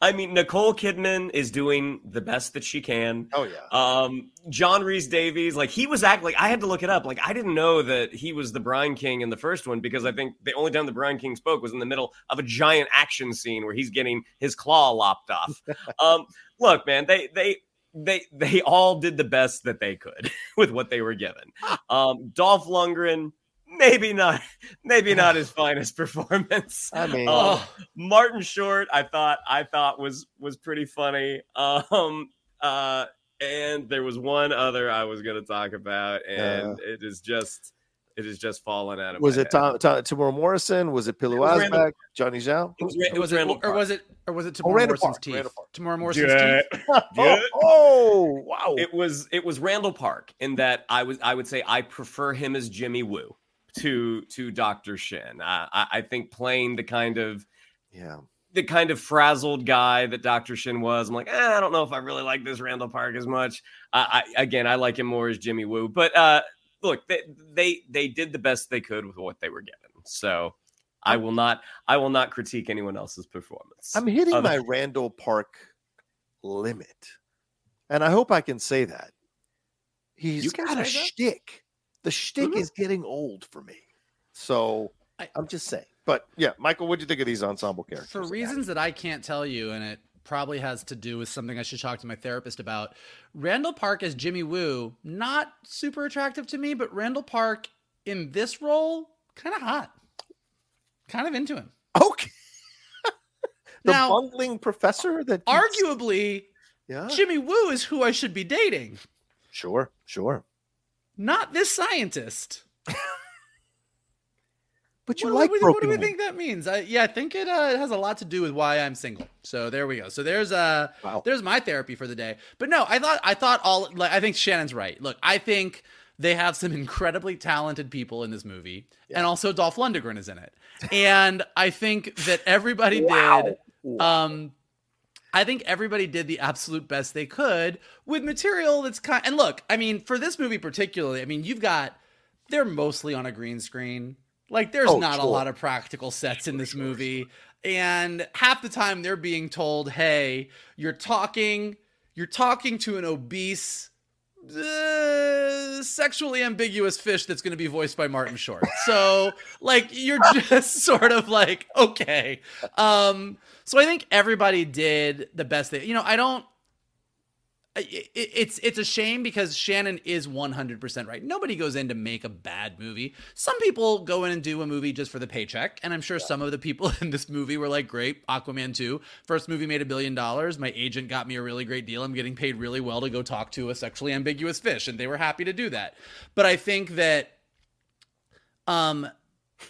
I mean, Nicole Kidman is doing the best that she can. Oh yeah. Um, John Rhys-Davies, like he was act like I had to look it up. Like I didn't know that he was the Brine King in the first one because I think the only time the Brine King spoke was in the middle of a giant action scene where he's getting his claw lopped off. um, look, man, they they they they all did the best that they could with what they were given. Um, Dolph Lundgren, maybe not, maybe not his finest performance. I mean, Uh, Martin Short, I thought I thought was was pretty funny. Um, uh, and there was one other I was going to talk about, and it is just it is just fallen out of. was my it head. Tom, Tom, Temuera Morrison? Was it Pilou It Asbæk? Jani Zhao? It was, it was was it, or was it, or was it Oh, Temuera Randall Morrison's Park, teeth? Randall Temuera Morrison's Yeah. teeth. oh, oh, wow. It was it was Randall Park in that I was I would say I prefer him as Jimmy Woo to to Doctor Shin. I, I I think playing the kind of yeah. the kind of frazzled guy that Doctor Shin was. I'm like, eh, I don't know if I really like this Randall Park as much. I, I again, I like him more as Jimmy Woo. But uh, look, they, they they did the best they could with what they were given. So I will not I will not critique anyone else's performance. I'm hitting Other- my Randall Park limit. And I hope I can say that. He's got a shtick. The shtick Mhm. is getting old for me. So I- I'm just saying. But yeah, Michael, what do you think of these ensemble characters? For reasons that I can't tell you, and it probably has to do with something I should talk to my therapist about. Randall Park as Jimmy Woo, not super attractive to me, but Randall Park in this role, kind of hot. Kind of into him. Okay. the Now- bungling professor that Arguably, Yeah. Jimmy Woo is who I should be dating, Sure, sure. Not this scientist. But you what, like we, broken what do we think that means? I, yeah, I think it, uh, it has a lot to do with why I'm single. So there we go. So there's uh Wow. there's my therapy for the day. But no, I thought I thought all like I think Shannon's right. Look, I think they have some incredibly talented people in this movie, and also Dolph Lundgren is in it. And I think that everybody did. Um, I think everybody did the absolute best they could with material that's kind. And look, I mean, for this movie particularly, I mean, you've got they're mostly on a green screen. Like, there's Oh, not a lot of practical sets in this movie, and half the time they're being told, "Hey, you're talking, you're talking to an obese." Uh, sexually ambiguous fish that's going to be voiced by Martin Short. So, like, you're just sort of like, okay. Um, so I think everybody did the best they, you know, I don't, it's it's a shame because Shannon is 100% right. Nobody goes in to make a bad movie. Some people go in and do a movie just for the paycheck, and I'm sure some of the people in this movie were like, "Great, Aquaman 2, first movie made a billion dollars. My agent got me a really great deal. I'm getting paid really well to go talk to a sexually ambiguous fish," and they were happy to do that. But I think that um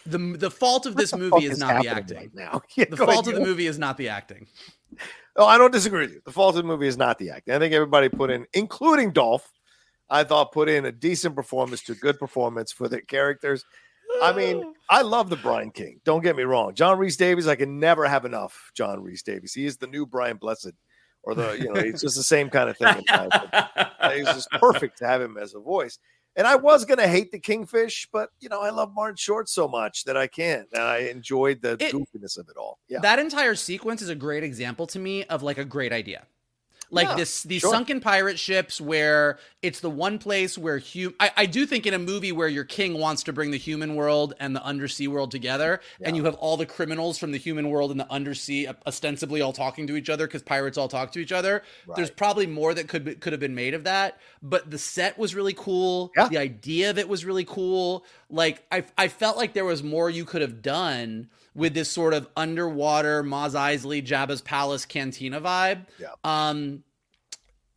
the the fault of this movie is not the acting. right now. Yeah, The fault ahead, of the movie is not the acting. Oh, I don't disagree with you. The fault of the movie is not the acting. I think everybody put in, including Dolph, I thought put in a decent performance to good performance for the characters. I mean, I love the Brine King. Don't get me wrong. John Rhys-Davies, I can never have enough. John Rhys-Davies. He is the new Brian Blessed, or the you know, it's just the same kind of thing. in my opinion. It's just perfect to have him as a voice. And I was gonna hate the Kingfish, but you know, I love Martin Short so much that I can't. And I enjoyed the It- goofiness of it all. Yeah. That entire sequence is a great example to me of like a great idea. Like Yeah, this, these sure. sunken pirate ships where it's the one place where hum- I, I do think in a movie where your king wants to bring the human world and the undersea world together, and you have all the criminals from the human world and the undersea ostensibly all talking to each other because pirates all talk to each other. There's probably more that could be, could have been made of that, but the set was really cool. Yeah. The idea of it was really cool. Like I I felt like there was more you could have done with this sort of underwater Mos Eisley Jabba's palace cantina vibe. Yeah. Um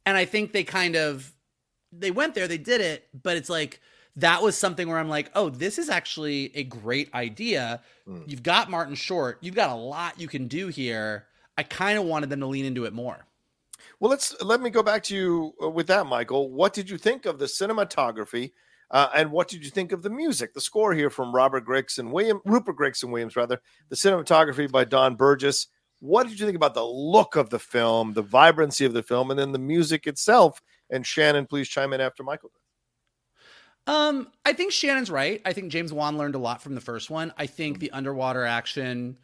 and I think they kind of they went there, they did it, but it's like that was something where I'm like, oh, this is actually a great idea. Mm. You've got Martin Short, you've got a lot you can do here. I kind of wanted them to lean into it more. Well, let's let me go back to you uh, with that, Michael. What did you think of the cinematography, uh, and what did you think of the music? The score here from Robert Gregson William, Rupert Gregson Williams, rather. The cinematography by Don Burgess. What did you think about the look of the film, the vibrancy of the film, and then the music itself? And Shannon, please chime in after Michael. Um, I think Shannon's right. I think James Wan learned a lot from the first one. I think the underwater action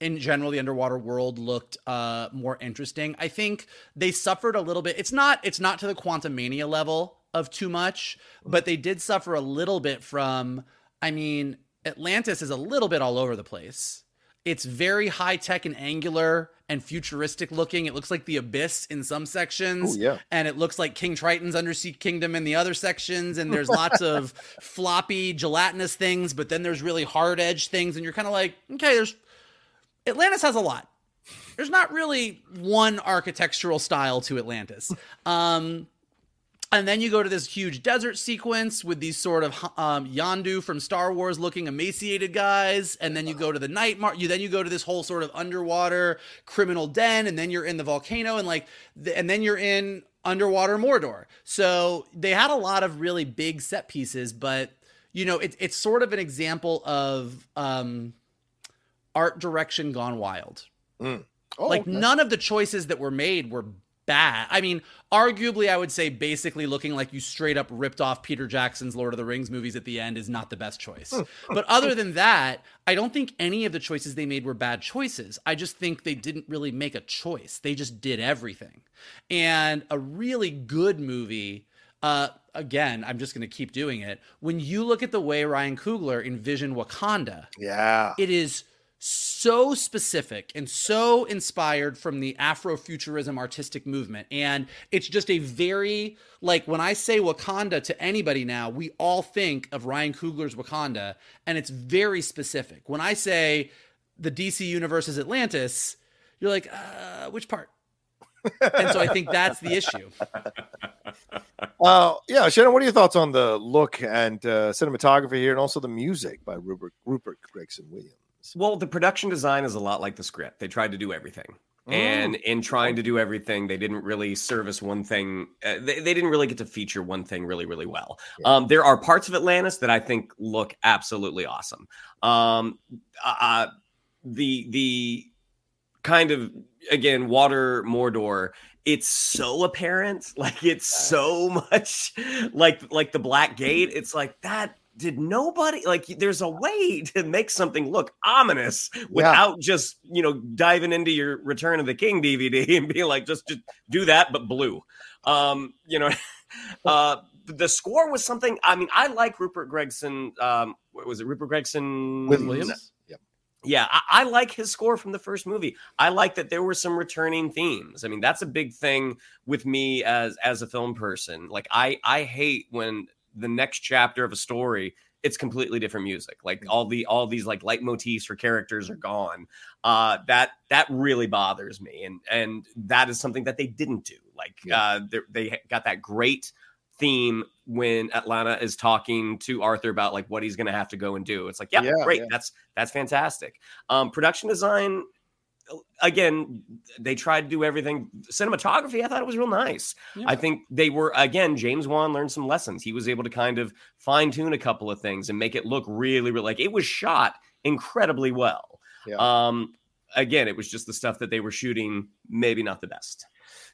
in general the underwater world looked uh more interesting. I think they suffered a little bit. It's not it's not to the Quantumania level of too much, but they did suffer a little bit from I mean, Atlantis is a little bit all over the place. It's very high tech and angular and futuristic looking. It looks like the abyss in some sections. Ooh, yeah. And it looks like King Triton's undersea kingdom in the other sections. And there's lots of floppy, gelatinous things, but then there's really hard edge things. And you're kind of like, okay, there's Atlantis has a lot. There's not really one architectural style to Atlantis. Um, and then you go to this huge desert sequence with these sort of um, Yondu from Star Wars looking emaciated guys, and then you go to the night mark. You then you go to this whole sort of underwater criminal den, and then you're in the volcano, and like, the, and then you're in underwater Mordor. So they had a lot of really big set pieces, but you know, it, it's sort of an example of um, art direction gone wild. Mm. Oh, like okay. none of the choices that were made were bad. I mean, arguably, I would say basically looking like you straight up ripped off Peter Jackson's Lord of the Rings movies at the end is not the best choice. but other than that, I don't think any of the choices they made were bad choices. I just think they didn't really make a choice. They just did everything. And a really good movie. Uh, again, I'm just going to keep doing it. When you look at the way Ryan Coogler envisioned Wakanda, yeah, it is so specific and so inspired from the Afrofuturism artistic movement. And it's just a very, like, when I say Wakanda to anybody now, we all think of Ryan Coogler's Wakanda, and it's very specific. When I say the DC universe is Atlantis, you're like, uh, which part? and so I think that's the issue. Uh, yeah, Shannon, what are your thoughts on the look and uh, cinematography here, and also the music by Rupert, Rupert Gregson Williams? Well, the production design is a lot like the script. They tried to do everything. Mm. And in trying to do everything, they didn't really service one thing. Uh, they, they didn't really get to feature one thing really, really well. Yeah. Um, there are parts of Atlantis that I think look absolutely awesome. Um, uh, the the kind of again water Mordor. It's so apparent, like it's so much like like the Black Gate. It's like that did nobody like there's a way to make something look ominous without yeah. just you know diving into your return of the king dvd and being like just just do that but blue. Um you know uh the score was something i mean i like rupert gregson um what was it rupert gregson with williams? Yep. yeah I, I like his score from the first movie. I like that there were some returning themes. I mean that's a big thing with me as as a film person. Like i i hate when the next chapter of a story it's completely different music. Like all the all these like leitmotifs for characters are gone. Uh that that really bothers me and and that is something that they didn't do. Like uh they got that great theme when Atlanna is talking to arthur about like what he's gonna have to go and do. It's like yeah, yeah great yeah. that's that's fantastic. Um production design again, they tried to do everything. Cinematography, I thought it was real nice. Yeah. I think they were again. James Wan learned some lessons. He was able to kind of fine tune a couple of things and make it look really, really like it was shot incredibly well. Yeah. Um, again, it was just the stuff that they were shooting, maybe not the best.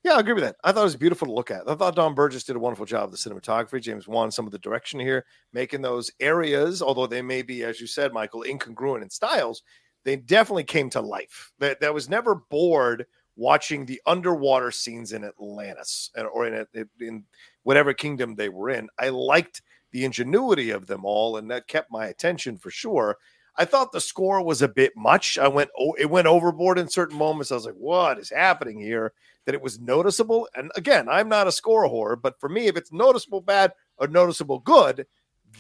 Yeah, I agree with that. I thought it was beautiful to look at. I thought Don Burgess did a wonderful job of the cinematography. James Wan, some of the direction here, making those areas, although they may be, as you said, Michael, incongruent in styles, they definitely came to life. That that was never bored watching the underwater scenes in Atlantis uh, or in in whatever kingdom they were in. I liked the ingenuity of them all, and that kept my attention for sure. I thought the score was a bit much. I went oh, it went overboard in certain moments. I was like, "What is happening here?" That it was noticeable. And again, I'm not a score whore, but for me, if it's noticeable bad or noticeable good,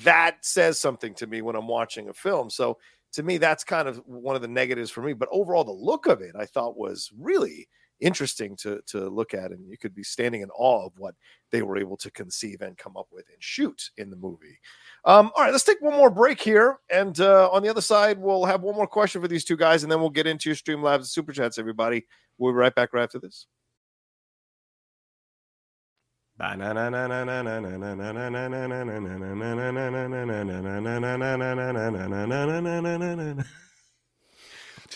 that says something to me when I'm watching a film. So to me, that's kind of one of the negatives for me. But overall, the look of it I thought was really interesting to to look at, and you could be standing in awe of what they were able to conceive and come up with and shoot in the movie. Um, all right, let's take one more break here, and uh, on the other side, we'll have one more question for these two guys, and then we'll get into your Streamlabs Super Chats. Everybody, we'll be right back right after this.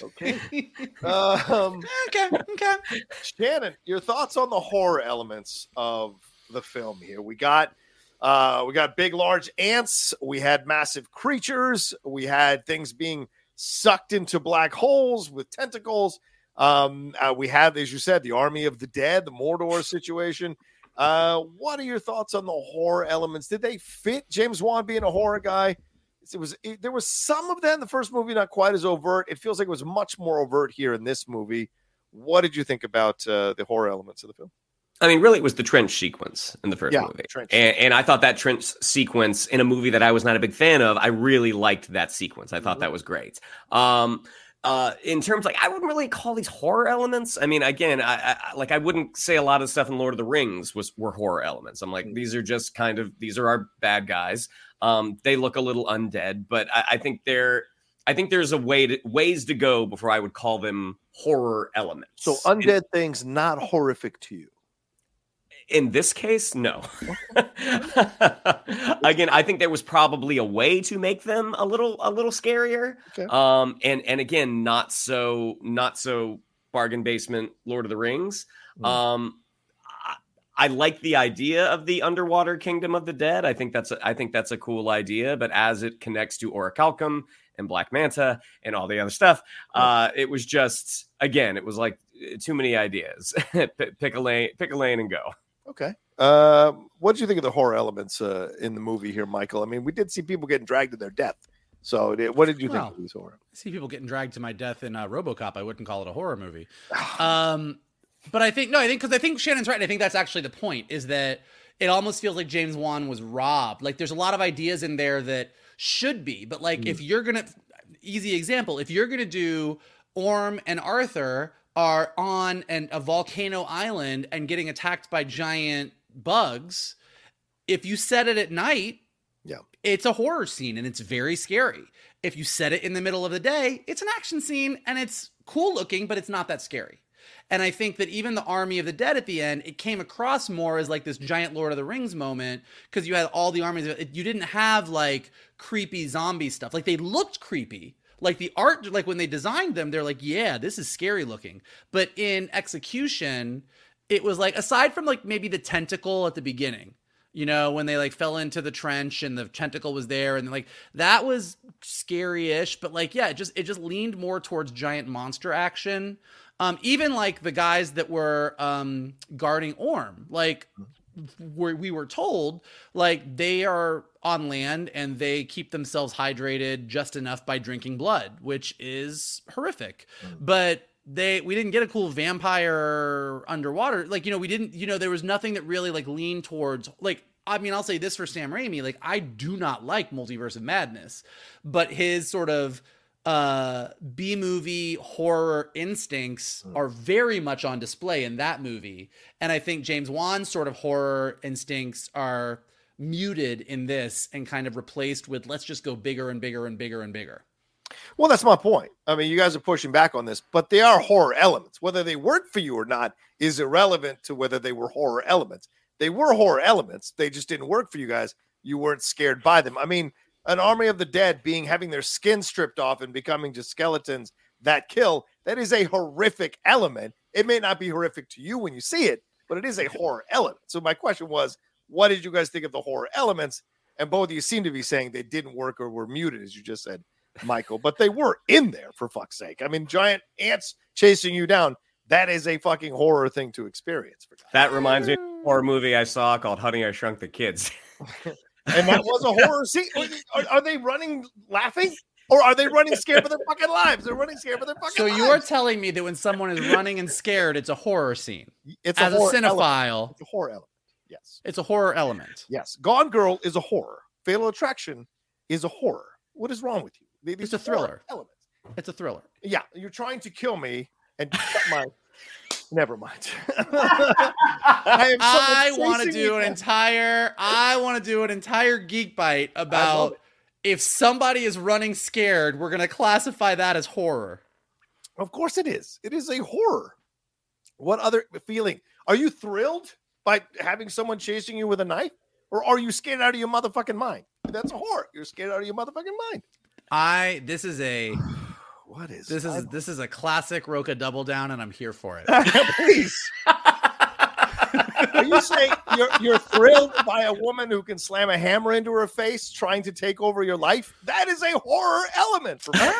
Okay. um, okay. Okay. Shannon, your thoughts on the horror elements of the film here? We got uh we got big large ants, we had massive creatures, we had things being sucked into black holes with tentacles. Um uh, we have as you said the army of the dead, the Mordor situation. Uh, what are your thoughts on the horror elements? Did they fit James Wan being a horror guy? it was it, there was some of that in the first movie, not quite as overt. It feels like it was much more overt here in this movie. What did you think about uh, the horror elements of the film? I mean, really, it was the trench sequence in the first Yeah, movie, and, and I thought that trench sequence in a movie that I was not a big fan of. I really liked that sequence. I thought Mm-hmm. that was great. Um, uh, in terms like I wouldn't really call these horror elements. I mean, again, I, I like I wouldn't say a lot of stuff in Lord of the Rings was were horror elements. I'm like, Mm. these are just kind of these are our bad guys. Um, they look a little undead, but I, I think they're. I think there's a way to ways to go before I would call them horror elements. So In- undead things not horrific to you. In this case, no. Again, I think there was probably a way to make them a little a little scarier. Okay. Um, and and again, not so not so bargain basement Lord of the Rings. Mm. Um, I, I like the idea of the underwater kingdom of the dead. I think that's a, I think that's a cool idea. But as it connects to Orichalcum and Black Manta and all the other stuff, uh, it was just again, it was like uh, too many ideas. Pick a lane, pick a lane, and go. Okay. Um, what did you think of the horror elements uh, in the movie here, Michael? I mean, we did see people getting dragged to their death. So, it- what did you Well, think of these horror? I see people getting dragged to my death in uh, RoboCop. I wouldn't call it a horror movie. Um, but I think no, I think because I think Shannon's right. And I think that's actually the point is that it almost feels like James Wan was robbed. Like there's a lot of ideas in there that should be, but like if you're gonna, easy example, if you're gonna do Orm and Arthur are on an, a volcano island and getting attacked by giant bugs, if you set it at night, Yeah. it's a horror scene and it's very scary. If you set it in the middle of the day, it's an action scene and it's cool looking, but it's not that scary. And I think that even the Army of the Dead at the end, it came across more as like this giant Lord of the Rings moment because you had all the armies. You didn't have like creepy zombie stuff. Like they looked creepy. Like the art, like when they designed them, they're like, yeah, this is scary looking. But in execution, it was like aside from like maybe the tentacle at the beginning, you know, when they like fell into the trench and the tentacle was there and like that was scary-ish, but like yeah, it just it just leaned more towards giant monster action. Um even like the guys that were um guarding Orm, like where we were told like they are on land and they keep themselves hydrated just enough by drinking blood, which is horrific. Mm. But they we didn't get a cool vampire underwater. Like, you know, we didn't, you know, there was nothing that really like leaned towards like I mean, I'll say this for Sam Raimi, like I do not like Multiverse of Madness, but his sort of uh B movie horror instincts are very much on display in that movie. And I think James Wan's sort of horror instincts are muted in this and kind of replaced with let's just go bigger and bigger and bigger and bigger. Well, that's my point. I mean, you guys are pushing back on this, but they are horror elements. Whether they work for you or not is irrelevant to whether they were horror elements. They were horror elements. They just didn't work for you guys. You weren't scared by them. I mean, an army of the dead being having their skin stripped off and becoming just skeletons that kill, that is a horrific element. It may not be horrific to you when you see it, but it is a horror element. So my question was, what did you guys think of the horror elements? And both of you seem to be saying they didn't work or were muted, as you just said. Michael, but they were in there for fuck's sake. I mean, giant ants chasing you down. That is a fucking horror thing to experience. That reminds me of a horror movie I saw called Honey, I Shrunk the Kids. And that was a horror scene. Are, are they running laughing? Or are they running scared for their fucking lives? They're running scared for their fucking So lives. you are telling me that when someone is running and scared, it's a horror scene. it's As a element. cinephile, It's a horror element. Yes. it's a horror element. Yes. Gone Girl is a horror. Fatal Attraction is a horror. What is wrong with you? These It's a thriller. Elements. It's a thriller. Yeah, you're trying to kill me and cut my. Never mind. I, am I want to do an entire I want to do an entire geek bite about if somebody is running scared, we're going to classify that as horror. Of course, it is. It is a horror. What other feeling? Are you thrilled by having someone chasing you with a knife, or are you scared out of your motherfucking mind? That's a horror. You're scared out of your motherfucking mind. I this is a What is this is I- this is a classic Rocha double down and I'm here for it. Please. Are you saying you're you're thrilled by a woman who can slam a hammer into her face trying to take over your life? That is a horror element for me.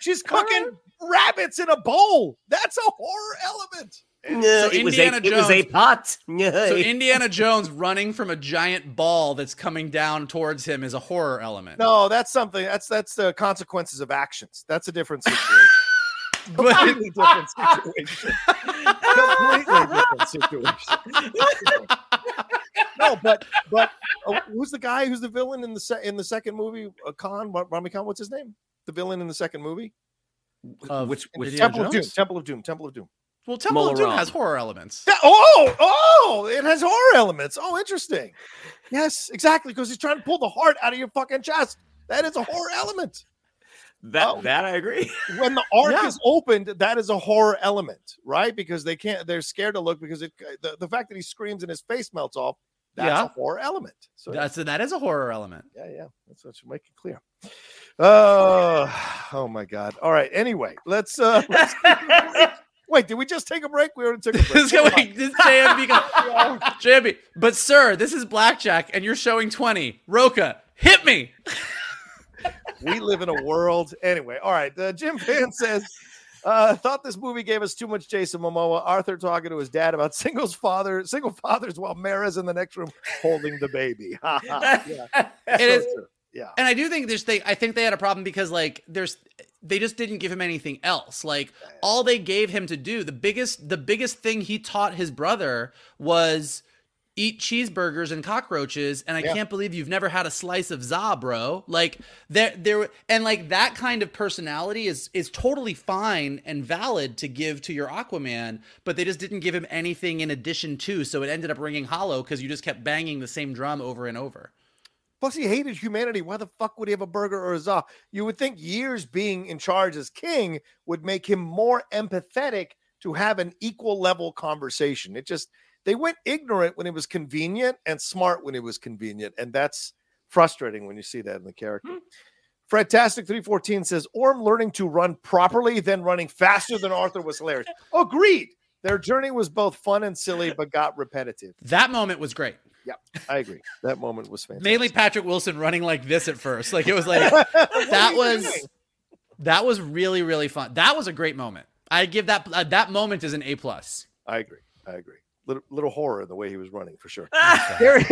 She's cooking rabbits in a bowl. That's a horror element. No, So it, was Indiana Jones, it was a pot. So Indiana Jones running from a giant ball that's coming down towards him is a horror element. No, that's something. That's that's the consequences of actions. That's a different situation. But Completely different situation. Completely different situation. no, but but uh, who's the guy? Who's the villain in the se- in the second movie? Uh, Khan, Ra- Rami Khan. What's his name? The villain in the second movie? of which- which Indiana Temple of Doom. Jones? Temple of Doom. Temple of Doom. Well, Temple of Doom Mola has horror elements. Yeah, oh, oh, it has horror elements. Oh, interesting. Yes, exactly. Because he's trying to pull the heart out of your fucking chest. That is a horror element. that Oh. that I agree. When the arc Yeah. is opened, that is a horror element, right? Because they can't, they're scared to look because it, the, the fact that he screams and his face melts off, that's Yeah. a horror element. So, That's that is a horror element. yeah, yeah, that's what should make it clear. Uh, oh my God. All right. Anyway, let's, uh, let's wait. Did we just take a break? We already took a break. This wait, this JMB, go- JMB. But sir, this is blackjack, and you're showing twenty. Rocha, hit me. we live in a world anyway. All right, uh, Jim Fan says, uh, thought this movie gave us too much Jason Momoa. Arthur talking to his dad about singles father, single fathers, while Mera's in the next room holding the baby. Yeah, It so is-. Yeah, And I do think there's they I think they had a problem because like there's they just didn't give him anything else. Like all they gave him to do, the biggest the biggest thing he taught his brother was eat cheeseburgers and cockroaches and I Yeah. can't believe you've never had a slice of za, bro. Like there there and like that kind of personality is is totally fine and valid to give to your Aquaman, but they just didn't give him anything in addition to, so it ended up ringing hollow cuz you just kept banging the same drum over and over. Plus, he hated humanity. Why the fuck would he have a burger or a za? You would think years being in charge as king would make him more empathetic to have an equal level conversation. It just, they went ignorant when it was convenient and smart when it was convenient. And that's frustrating when you see that in the character. Hmm. Fred Tastic 314 says, Orm learning to run properly, then running faster than Arthur was hilarious. Agreed. Their journey was both fun and silly, but got repetitive. That moment was great. I agree. That moment was fantastic. mainly Patrick Wilson running like this at first. Like it was like that was that was really really fun. That was a great moment. I give that uh, that moment is an A plus. I agree. I agree. Little, little horror in the way he was running for sure. Gary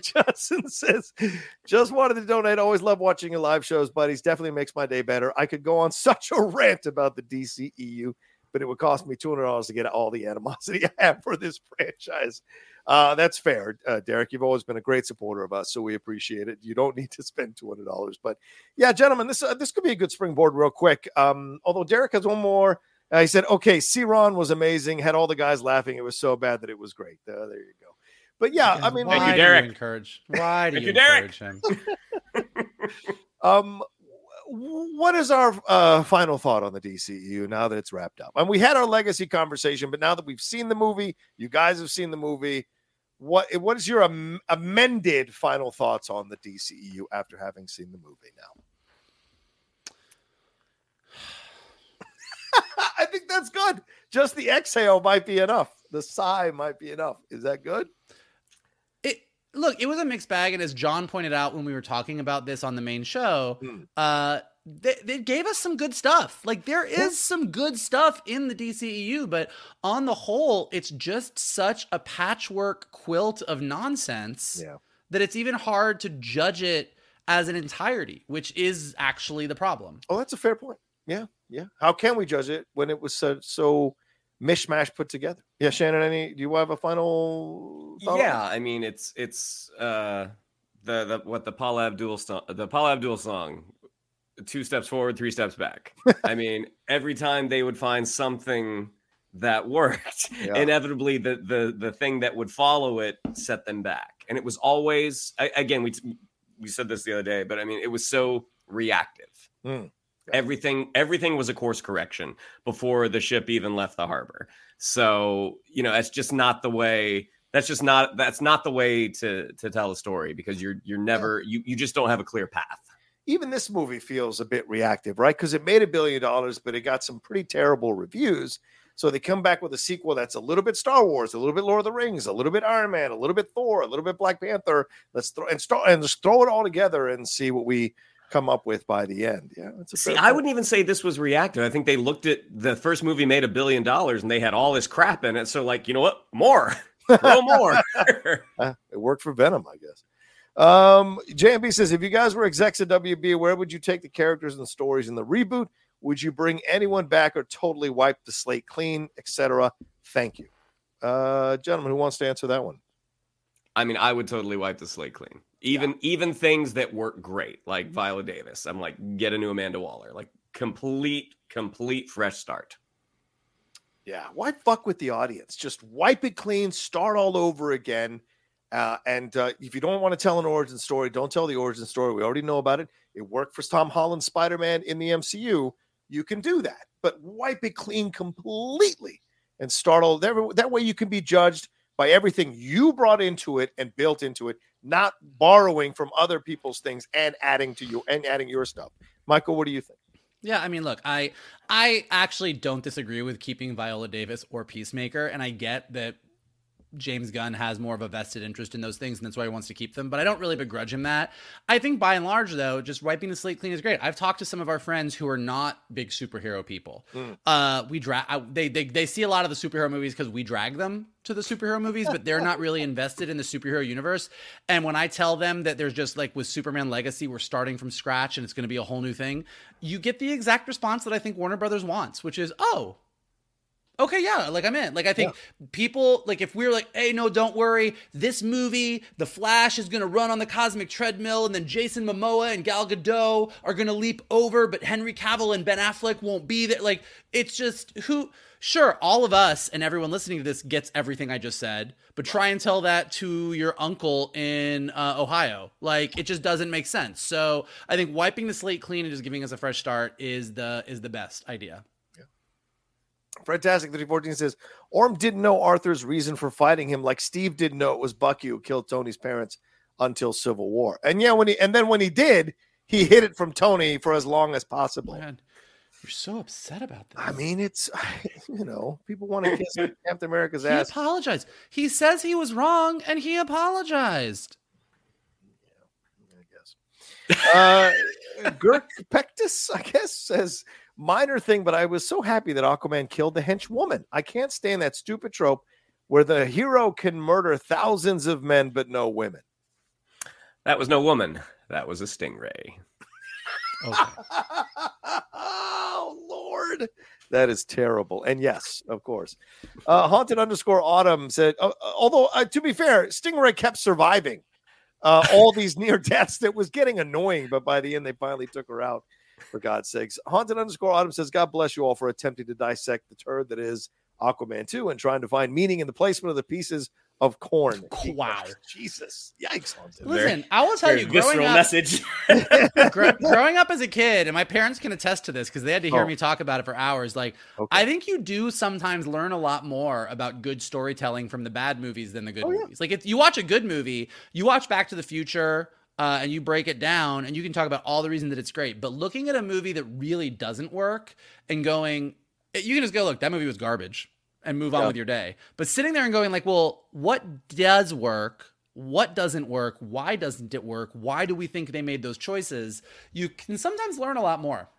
Johnson says, just wanted to donate. Always love watching your live shows, buddies. Definitely makes my day better. I could go on such a rant about the DCEU, but it would cost me $200 to get all the animosity I have for this franchise. Uh, that's fair, uh, Derek. You've always been a great supporter of us, so we appreciate it. You don't need to spend two hundred dollars, but yeah, gentlemen, this uh, this could be a good springboard, real quick. Um, although Derek has one more. Uh, he said, "Okay, C-Ron was amazing. Had all the guys laughing. It was so bad that it was great." Uh, there you go. But yeah, I mean, why Thank you, do Derek. encourage? Why do Thank you you, Derek. encourage him? Um, what is our uh, final thought on the DCU now that it's wrapped up? And we had our legacy conversation, but now that we've seen the movie, you guys have seen the movie. What what is your am- amended final thoughts on the DCEU after having seen the movie now? I think that's good. Just the exhale might be enough. The sigh might be enough. Is that good? It look, it was a mixed bag, and as John pointed out when we were talking about this on the main show, Hmm. uh, they, they gave us some good stuff. Like there is some good stuff in the DCEU, but on the whole, it's just such a patchwork quilt of nonsense Yeah. that it's even hard to judge it as an entirety, which is actually the problem. Oh, that's a fair point. Yeah, yeah. How can we judge it when it was so, so mishmash put together? Yeah, Shannon. Any? Do you have a final? thought yeah, it? I mean it's it's uh the the what the Paula Abdul song the Paula Abdul song two steps forward, three steps back. I mean, every time they would find something that worked, Yeah. inevitably the the the thing that would follow it set them back. And it was always a- again we we said this the other day, but I mean it was so reactive. Hmm. Everything everything was a course correction before the ship even left the harbor. So, you know, that's just not the way that's just not that's not the way to to tell a story because you're you're never you you just don't have a clear path. Even this movie feels a bit reactive, right? Because it made a billion dollars, but it got some pretty terrible reviews. So they come back with a sequel that's a little bit Star Wars, a little bit Lord of the Rings, a little bit Iron Man, a little bit Thor, a little bit Black Panther. Let's throw and start and just throw it all together and see what we come up with by the end. Yeah, see. I wouldn't even say this was reactive. I think they looked at the first movie made a billion dollars and they had all this crap in it. So like, you know what? More, no more. Uh, it worked for Venom, I guess. Um, JMB says, if you guys were execs at WB, where would you take the characters and the stories in the reboot? Would you bring anyone back or totally wipe the slate clean, etc.? Thank you. Uh, gentlemen, who wants to answer that one? I mean, I would totally wipe the slate clean. Even yeah. even things that work great, like mm-hmm. Viola Davis. I'm like, get a new Amanda Waller. Like complete, complete fresh start. Yeah. Why fuck with the audience? Just wipe it clean, start all over again. Uh, and uh, if you don't want to tell an origin story, don't tell the origin story. We already know about it. It worked for Tom Holland Spider Man in the MCU. You can do that, but wipe it clean completely and start all that, that way you can be judged by everything you brought into it and built into it, not borrowing from other people's things and adding to you and adding your stuff. Michael, what do you think? Yeah, I mean, look, I I actually don't disagree with keeping Viola Davis or Peacemaker, and I get that James Gunn has more of a vested interest in those things, and that's why he wants to keep them. But I don't really begrudge him that. I think by and large, though, just wiping the slate clean is great. I've talked to some of our friends who are not big superhero people. Mm. Uh, we drag they, they they see a lot of the superhero movies because we drag them to the superhero movies, but they're not really invested in the superhero universe. And when I tell them that there's just like with Superman Legacy, we're starting from scratch and it's going to be a whole new thing, you get the exact response that I think Warner Brothers wants, which is, oh, okay, yeah, like I'm in. Like I think yeah. people like if we're like, hey, no, don't worry, this movie, The Flash is gonna run on the cosmic treadmill, and then Jason Momoa and Gal Gadot are gonna leap over, but Henry Cavill and Ben Affleck won't be there. Like it's just who. Sure, all of us and everyone listening to this gets everything I just said, but try and tell that to your uncle in uh, Ohio. Like it just doesn't make sense. So I think wiping the slate clean and just giving us a fresh start is the is the best idea. Fantastic 314 says Orm didn't know Arthur's reason for fighting him, like Steve didn't know it was Bucky who killed Tony's parents until Civil War. And yeah, when he and then when he did, he hid it from Tony for as long as possible. Man, you're so upset about that. I mean, it's you know, people want to kiss Captain America's ass. He apologized. He says he was wrong, and he apologized. Yeah, I guess. Uh, Girk Pectus, I guess, says minor thing, but I was so happy that Aquaman killed the henchwoman. I can't stand that stupid trope where the hero can murder thousands of men but no women. That was no woman. That was a stingray. Okay. oh Lord, that is terrible. And yes, of course, uh, haunted underscore autumn said. Uh, uh although uh, to be fair, Stingray kept surviving uh, all these near deaths. That was getting annoying, but by the end, they finally took her out for God's sakes. Haunted underscore Autumn says, God bless you all for attempting to dissect the turd that is Aquaman 2 and trying to find meaning in the placement of the pieces of corn. Wow. Oh, Jesus. Yikes. Haunted. Listen, I will tell you, growing up, message. growing up as a kid, and my parents can attest to this because they had to hear oh. me talk about it for hours. Like, okay. I think you do sometimes learn a lot more about good storytelling from the bad movies than the good oh, movies. Yeah. Like, if you watch a good movie, you watch Back to the Future, uh, and you break it down and you can talk about all the reasons that it's great. But looking at a movie that really doesn't work and going, you can just go, look, that movie was garbage and move on with your day. But sitting there and going, like, well, what does work? What doesn't work? Why doesn't it work? Why do we think they made those choices? You can sometimes learn a lot more.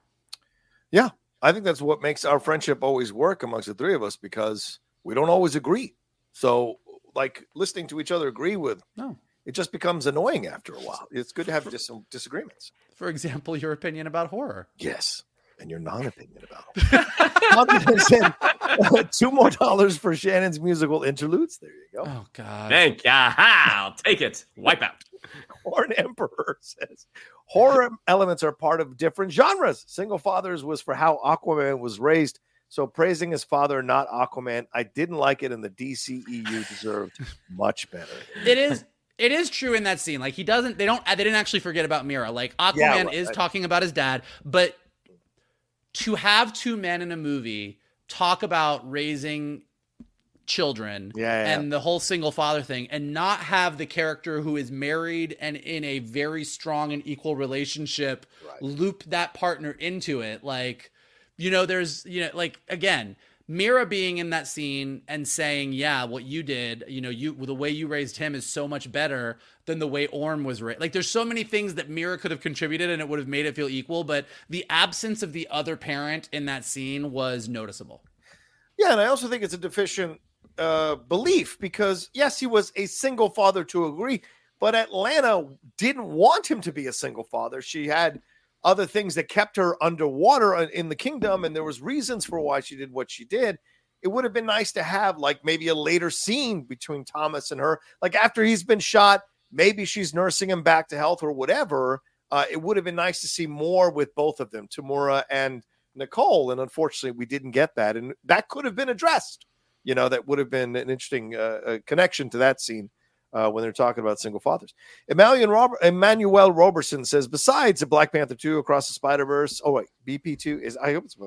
Yeah. I think that's what makes our friendship always work amongst the three of us because we don't always agree. So, like, listening to each other agree with no it just becomes annoying after a while. It's good to have dis- disagreements. For example, your opinion about horror. Yes, and your non-opinion about it. Uh, two more dollars for Shannon's musical interludes. There you go. Oh God! Thank you. I'll take it. Wipe out. Horn Emperor says horror elements are part of different genres. Single Fathers was for how Aquaman was raised. So praising his father, not Aquaman, I didn't like it, and the DCEU deserved much better. It is it is true in that scene. Like he doesn't, they don't, they didn't actually forget about Mera. Like Aquaman yeah, well, is I, talking about his dad, but to have two men in a movie talk about raising children yeah, yeah, and the whole single father thing and not have the character who is married and in a very strong and equal relationship right. loop that partner into it like you know there's you know like again Mera being in that scene and saying, "Yeah, what you did, you know, you the way you raised him is so much better than the way Orm was raised." Like, there's so many things that Mera could have contributed, and it would have made it feel equal. But the absence of the other parent in that scene was noticeable. Yeah, and I also think it's a deficient uh, belief because yes, he was a single father to agree, but Atlanna didn't want him to be a single father. She had other things that kept her underwater in the kingdom, and there was reasons for why she did what she did. It would have been nice to have like maybe a later scene between Thomas and her, like after he's been shot. Maybe she's nursing him back to health or whatever. Uh, it would have been nice to see more with both of them, Temuera and Nicole. And unfortunately, we didn't get that. And that could have been addressed. You know, that would have been an interesting uh, uh connection to that scene uh, when they're talking about single fathers. Emmanuel, Robert, Emmanuel Roberson says, besides Black Panther 2, Across the Spider Verse, oh, wait, BP2 is, I hope it's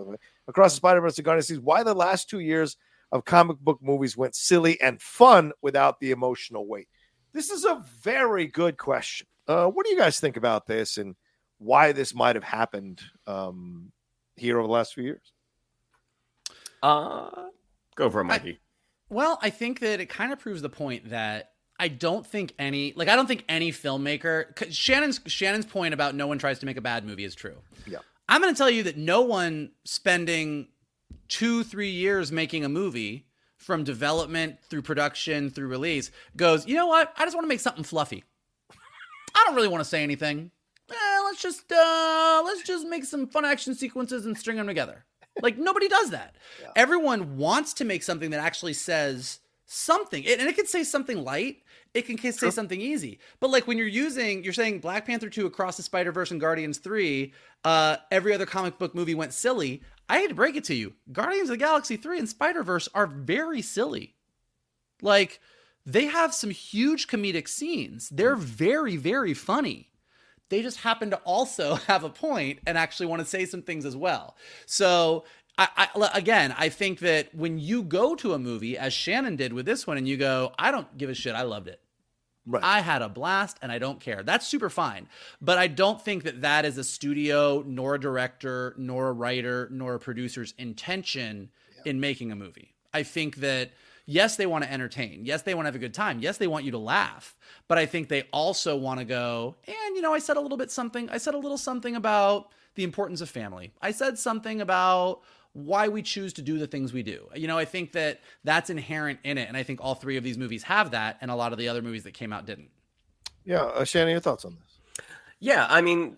Across the Spider Verse, the Guardians sees why the last two years of comic book movies went silly and fun without the emotional weight. This is a very good question. Uh, what do you guys think about this and why this might have happened um, here over the last few years? Uh, go for it, Mikey. I, well, I think that it kind of proves the point that I don't think any like I don't think any filmmaker Shannon's Shannon's point about no one tries to make a bad movie is true. Yeah. I'm going to tell you that no one spending 2 3 years making a movie from development through production through release goes, "You know what? I just want to make something fluffy. I don't really want to say anything. Eh, let's just uh let's just make some fun action sequences and string them together." Like nobody does that. Yeah. Everyone wants to make something that actually says something and it can say something light it can say sure. something easy. But like when you're using you're saying black panther 2 across the spider verse and guardians 3 uh every other comic book movie went silly. I hate to break it to you. Guardians of the galaxy 3 and spider verse are very silly. Like they have some huge comedic scenes. They're very very funny. They just happen to also have a point and actually want to say some things as well. So I, I, again, I think that when you go to a movie, as Shannon did with this one, and you go, I don't give a shit, I loved it. Right. I had a blast and I don't care. That's super fine. But I don't think that that is a studio, nor a director, nor a writer, nor a producer's intention yeah. in making a movie. I think that, yes, they want to entertain. Yes, they want to have a good time. Yes, they want you to laugh. But I think they also want to go, and, you know, I said a little bit something. I said a little something about the importance of family. I said something about why we choose to do the things we do. You know, I think that that's inherent in it. And I think all three of these movies have that, and a lot of the other movies that came out didn't. Yeah. Uh, Shannon, your thoughts on this? Yeah. I mean,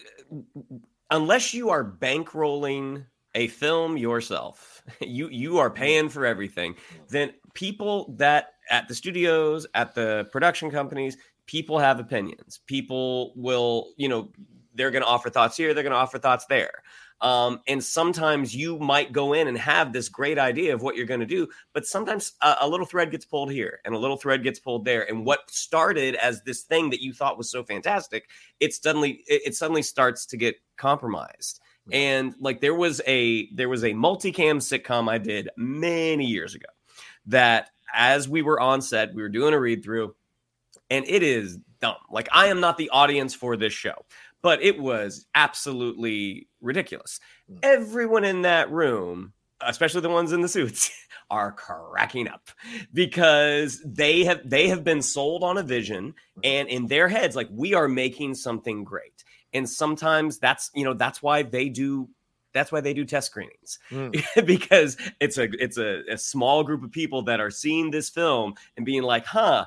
unless you are bankrolling a film yourself, you you are paying for everything, then people that at the studios, at the production companies, people have opinions. People will, you know, they're going to offer thoughts here, they're going to offer thoughts there. Um, and sometimes you might go in and have this great idea of what you're going to do, but sometimes a, a, little thread gets pulled here and a little thread gets pulled there. And what started as this thing that you thought was so fantastic, it suddenly it, it suddenly starts to get compromised. And like there was a there was a multicam sitcom I did many years ago that as we were on set, we were doing a read through, and it is dumb. Like I am not the audience for this show but it was absolutely ridiculous. Mm. Everyone in that room, especially the ones in the suits, are cracking up because they have they have been sold on a vision mm. and in their heads like we are making something great. And sometimes that's, you know, that's why they do that's why they do test screenings mm. because it's a it's a, a small group of people that are seeing this film and being like, "Huh,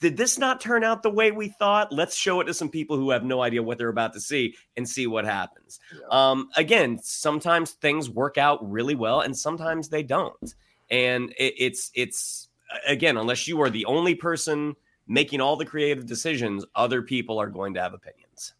did this not turn out the way we thought? Let's show it to some people who have no idea what they're about to see and see what happens. Yeah. Um, again, sometimes things work out really well and sometimes they don't. And it, it's it's again, unless you are the only person making all the creative decisions, other people are going to have opinions.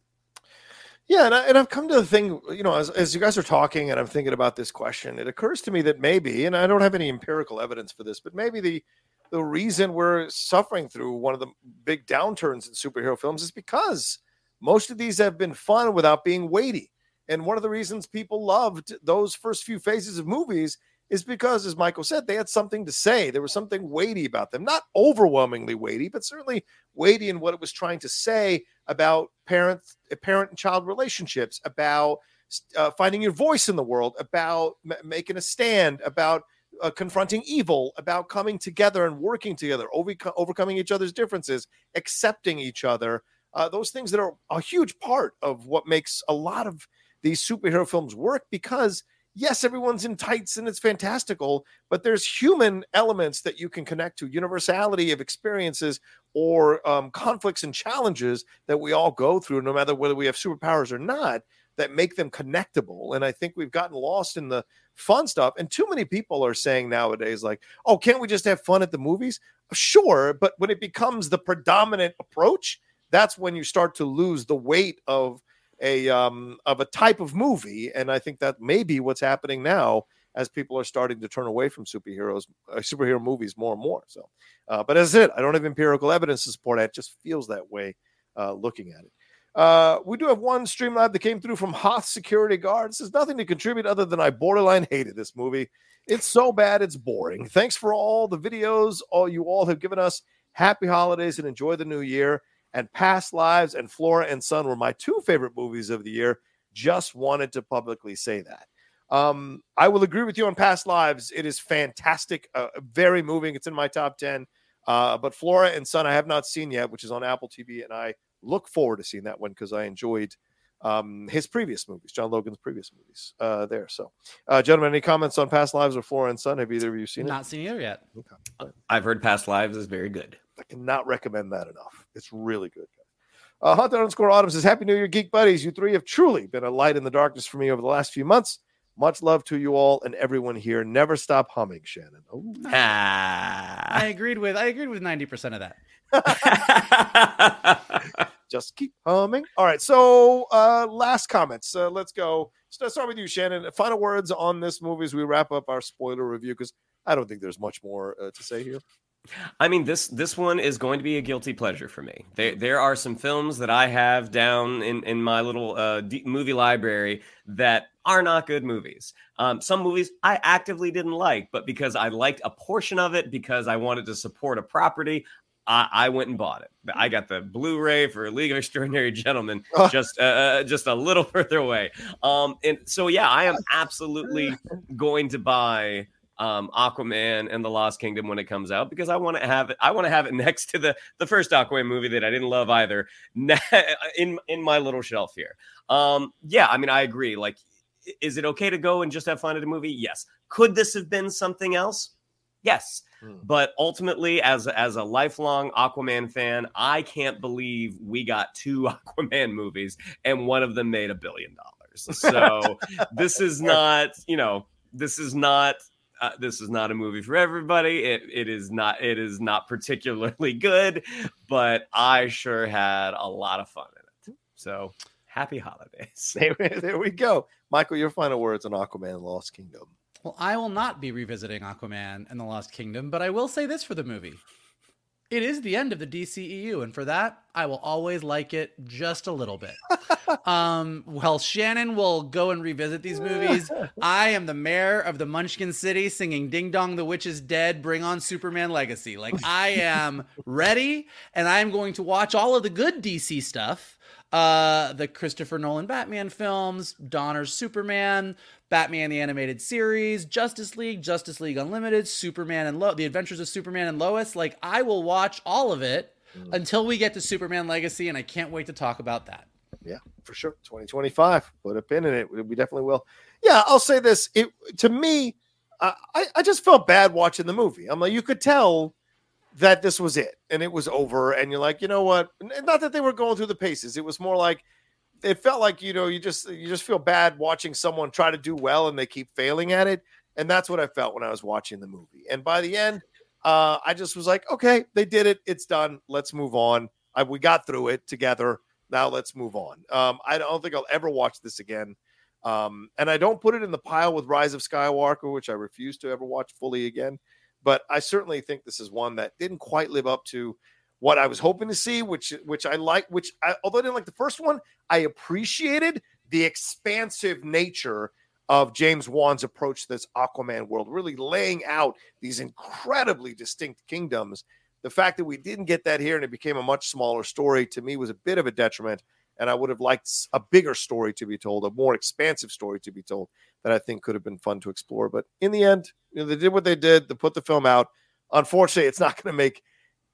Yeah, and, I, and I've come to the thing, you know, as, as you guys are talking and I'm thinking about this question, it occurs to me that maybe, and I don't have any empirical evidence for this, but maybe the the reason we're suffering through one of the big downturns in superhero films is because most of these have been fun without being weighty. And one of the reasons people loved those first few phases of movies is because, as Michael said, they had something to say. There was something weighty about them, not overwhelmingly weighty, but certainly weighty in what it was trying to say about parent, parent and child relationships, about uh, finding your voice in the world, about m- making a stand, about uh, confronting evil, about coming together and working together, over, overcoming each other's differences, accepting each other. Uh, those things that are a huge part of what makes a lot of these superhero films work because yes, everyone's in tights and it's fantastical, but there's human elements that you can connect to, universality of experiences or um, conflicts and challenges that we all go through, no matter whether we have superpowers or not, that make them connectable. And I think we've gotten lost in the fun stuff. And too many people are saying nowadays, like, oh, can't we just have fun at the movies? Sure. But when it becomes the predominant approach, that's when you start to lose the weight of a um, of a type of movie, and I think that may be what's happening now as people are starting to turn away from superheroes, uh, superhero movies more and more. So, uh, but as it, I don't have empirical evidence to support it. It just feels that way uh, looking at it. Uh, we do have one Streamlab that came through from Hoth Security Guard. This is nothing to contribute other than I borderline hated this movie. It's so bad, it's boring. Thanks for all the videos all you all have given us. Happy holidays and enjoy the new year and Past Lives and Flora and Son were my two favorite movies of the year. Just wanted to publicly say that. Um, I will agree with you on Past Lives. It is fantastic, uh, very moving. It's in my top 10. Uh, but Flora and Son, I have not seen yet, which is on Apple TV. And I look forward to seeing that one because I enjoyed um, his previous movies, John Logan's previous movies uh, there. So, uh, gentlemen, any comments on Past Lives or Flora and Son? Have either of you seen Not it? Not seen either yet. Okay. I've heard Past Lives is very good. I cannot recommend that enough. It's really good. Uh, Hunter underscore Autumn says, Happy New Year, Geek Buddies. You three have truly been a light in the darkness for me over the last few months. Much love to you all and everyone here. Never stop humming, Shannon. Oh. Ah. I agreed with I agreed with 90% of that. Just keep humming. All right. So uh last comments. Uh, let's go. Let's start with you, Shannon. Final words on this movie as we wrap up our spoiler review because I don't think there's much more uh, to say here. I mean this this one is going to be a guilty pleasure for me. There there are some films that I have down in in my little uh, movie library that are not good movies. Um, some movies I actively didn't like, but because I liked a portion of it because I wanted to support a property, I, I, went and bought it. I got the Blu-ray for League of Extraordinary Gentlemen, just uh, uh, just a little further away. Um, and so yeah, I am absolutely going to buy um, Aquaman and the Lost Kingdom when it comes out because I want to have it. I want to have it next to the the first Aquaman movie that I didn't love either in in my little shelf here. Um, yeah, I mean, I agree. Like, is it okay to go and just have fun at a movie? Yes. Could this have been something else? Yes. Hmm. But ultimately, as as a lifelong Aquaman fan, I can't believe we got two Aquaman movies and one of them made a billion dollars. So this is not, you know, this is not uh, this is not a movie for everybody. It it is not it is not particularly good, but I sure had a lot of fun in it. So happy holidays. There, there we go. Michael, your final words on Aquaman Lost Kingdom. Well, I will not be revisiting Aquaman and the Lost Kingdom, but I will say this for the movie. It is the end of the DCEU, and for that, I will always like it just a little bit. um, well, Shannon will go and revisit these movies. I am the mayor of the Munchkin City singing Ding Dong, the Witch is Dead, Bring on Superman Legacy. Like, I am ready, and I am going to watch all of the good DC stuff uh, the Christopher Nolan Batman films, Donner's Superman, Batman the Animated Series, Justice League, Justice League Unlimited, Superman and Lo- The Adventures of Superman and Lois. Like I will watch all of it mm. until we get to Superman Legacy, and I can't wait to talk about that. Yeah, for sure. 2025. Put a pin in it. We definitely will. Yeah, I'll say this. It to me, I I just felt bad watching the movie. I'm like, you could tell that this was it and it was over and you're like you know what? Not that they were going through the paces it was more like it felt like you know you just you just feel bad watching someone try to do well and they keep failing at it and that's what i felt when i was watching the movie and by the end uh, i just was like okay they did it it's done let's move on I, we got through it together now let's move on. Um, i don't think i'll ever watch this again um, and i don't put it in the pile with rise of skywalker which i refuse to ever watch fully again but I certainly think this is one that didn't quite live up to what I was hoping to see, which which I like. Which I, although I didn't like the first one, I appreciated the expansive nature of James Wan's approach to this Aquaman world, really laying out these incredibly distinct kingdoms. The fact that we didn't get that here and it became a much smaller story to me was a bit of a detriment. and I would have liked a bigger story to be told, a more expansive story to be told that I think could have been fun to explore. But in the end, you know, they did what they did. They put the film out. Unfortunately, it's not going to make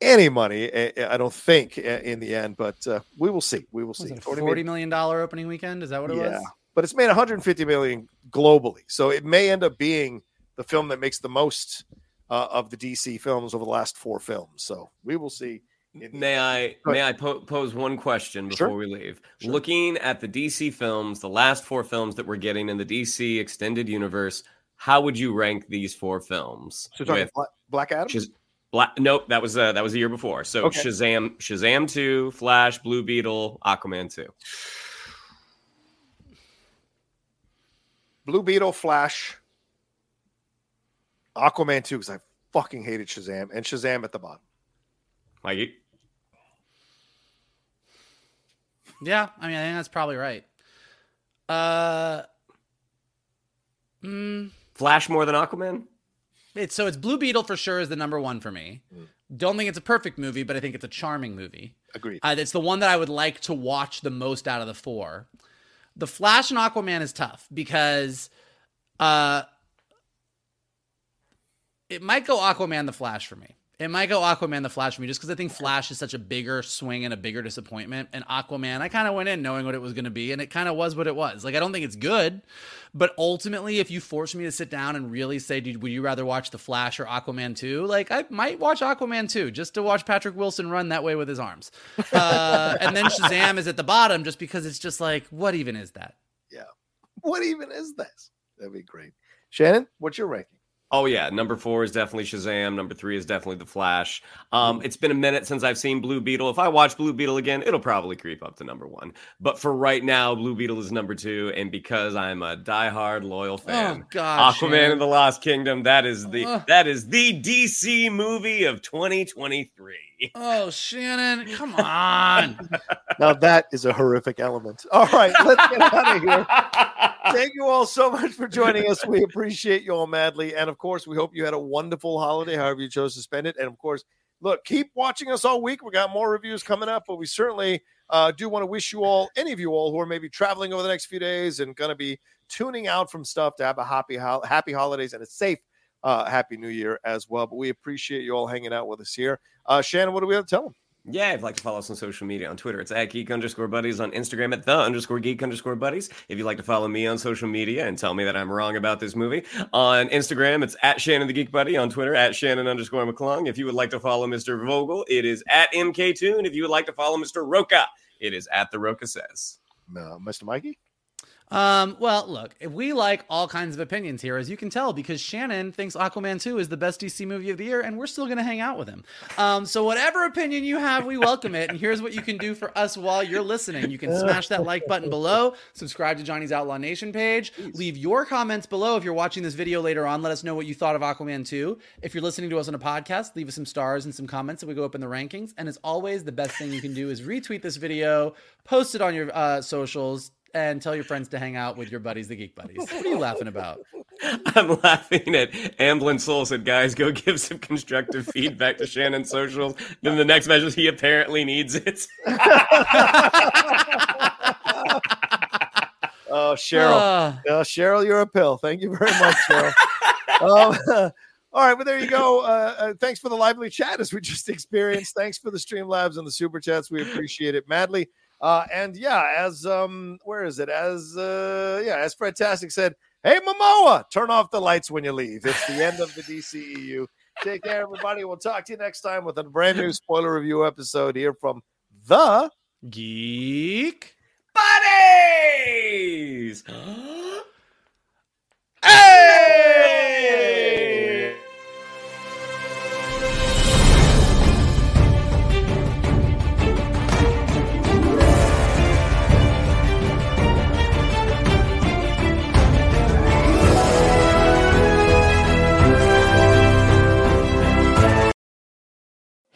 any money. Eh, eh, I don't think eh, in the end, but uh, we will see. We will see. Forty million dollar opening weekend. Is that what it yeah. was? But it's made 150 million globally, so it may end up being the film that makes the most uh, of the DC films over the last four films. So we will see. May I may I po- pose one question before sure. we leave? Sure. Looking at the DC films, the last four films that we're getting in the DC extended universe, how would you rank these four films? So with Black, Black Adam. Shaz- Black, nope, that was uh, that was a year before. So okay. Shazam, Shazam two, Flash, Blue Beetle, Aquaman two. Blue Beetle, Flash, Aquaman 2 because I fucking hated Shazam and Shazam at the bottom. Mikey? Yeah, I mean, I think that's probably right. Uh, mm, Flash more than Aquaman? It's so it's Blue Beetle for sure is the number one for me. Mm. Don't think it's a perfect movie, but I think it's a charming movie. Agreed. Uh, it's the one that I would like to watch the most out of the four. The Flash and Aquaman is tough because uh, it might go Aquaman the Flash for me. It might go Aquaman the Flash for me just because I think Flash is such a bigger swing and a bigger disappointment. And Aquaman, I kind of went in knowing what it was going to be, and it kind of was what it was. Like, I don't think it's good, but ultimately, if you force me to sit down and really say, dude, would you rather watch The Flash or Aquaman 2? Like, I might watch Aquaman 2 just to watch Patrick Wilson run that way with his arms. Uh, and then Shazam is at the bottom just because it's just like, what even is that? Yeah. What even is this? That'd be great. Shannon, what's your ranking? Oh yeah, number four is definitely Shazam. Number three is definitely The Flash. Um, mm-hmm. it's been a minute since I've seen Blue Beetle. If I watch Blue Beetle again, it'll probably creep up to number one. But for right now, Blue Beetle is number two, and because I'm a diehard loyal oh, fan, oh, gosh, Aquaman man. and the Lost Kingdom. That is the uh, that is the DC movie of 2023. Oh, Shannon, come on! now that is a horrific element. All right, let's get out of here. Thank you all so much for joining us. We appreciate you all madly. And of course, we hope you had a wonderful holiday, however you chose to spend it. And of course, look, keep watching us all week. We got more reviews coming up, but we certainly uh, do want to wish you all, any of you all who are maybe traveling over the next few days and going to be tuning out from stuff to have a happy, happy holidays and a safe, uh, happy new year as well. But we appreciate you all hanging out with us here. Uh, Shannon, what do we have to tell them? Yeah, if you'd like to follow us on social media on Twitter, it's at geek underscore buddies, on Instagram at the underscore geek underscore buddies. If you'd like to follow me on social media and tell me that I'm wrong about this movie, on Instagram, it's at Shannon the Geek Buddy, on Twitter, at Shannon underscore McClung. If you would like to follow Mr. Vogel, it is at MK Toon. If you would like to follow Mr. Rocha, it is at the Rocha Says. Uh, Mr. Mikey? Um, well, look, we like all kinds of opinions here, as you can tell, because Shannon thinks Aquaman 2 is the best DC movie of the year, and we're still going to hang out with him. Um, so, whatever opinion you have, we welcome it. And here's what you can do for us while you're listening you can smash that like button below, subscribe to Johnny's Outlaw Nation page, leave your comments below if you're watching this video later on. Let us know what you thought of Aquaman 2. If you're listening to us on a podcast, leave us some stars and some comments, and we go up in the rankings. And as always, the best thing you can do is retweet this video, post it on your uh, socials and tell your friends to hang out with your buddies, the Geek Buddies. What are you laughing about? I'm laughing at Amblin Soul said, guys, go give some constructive feedback to Shannon socials. Then the next measure, he apparently needs it. oh, Cheryl. Uh, uh, Cheryl, you're a pill. Thank you very much, Cheryl. um, all right, well, there you go. Uh, uh, thanks for the lively chat as we just experienced. Thanks for the stream Streamlabs and the super chats. We appreciate it madly. Uh, and yeah, as um, where is it? As uh, yeah, as Fred Tastic said, "Hey Momoa, turn off the lights when you leave." It's the end of the DCEU. Take care, everybody. We'll talk to you next time with a brand new spoiler review episode here from the Geek Buddies. hey!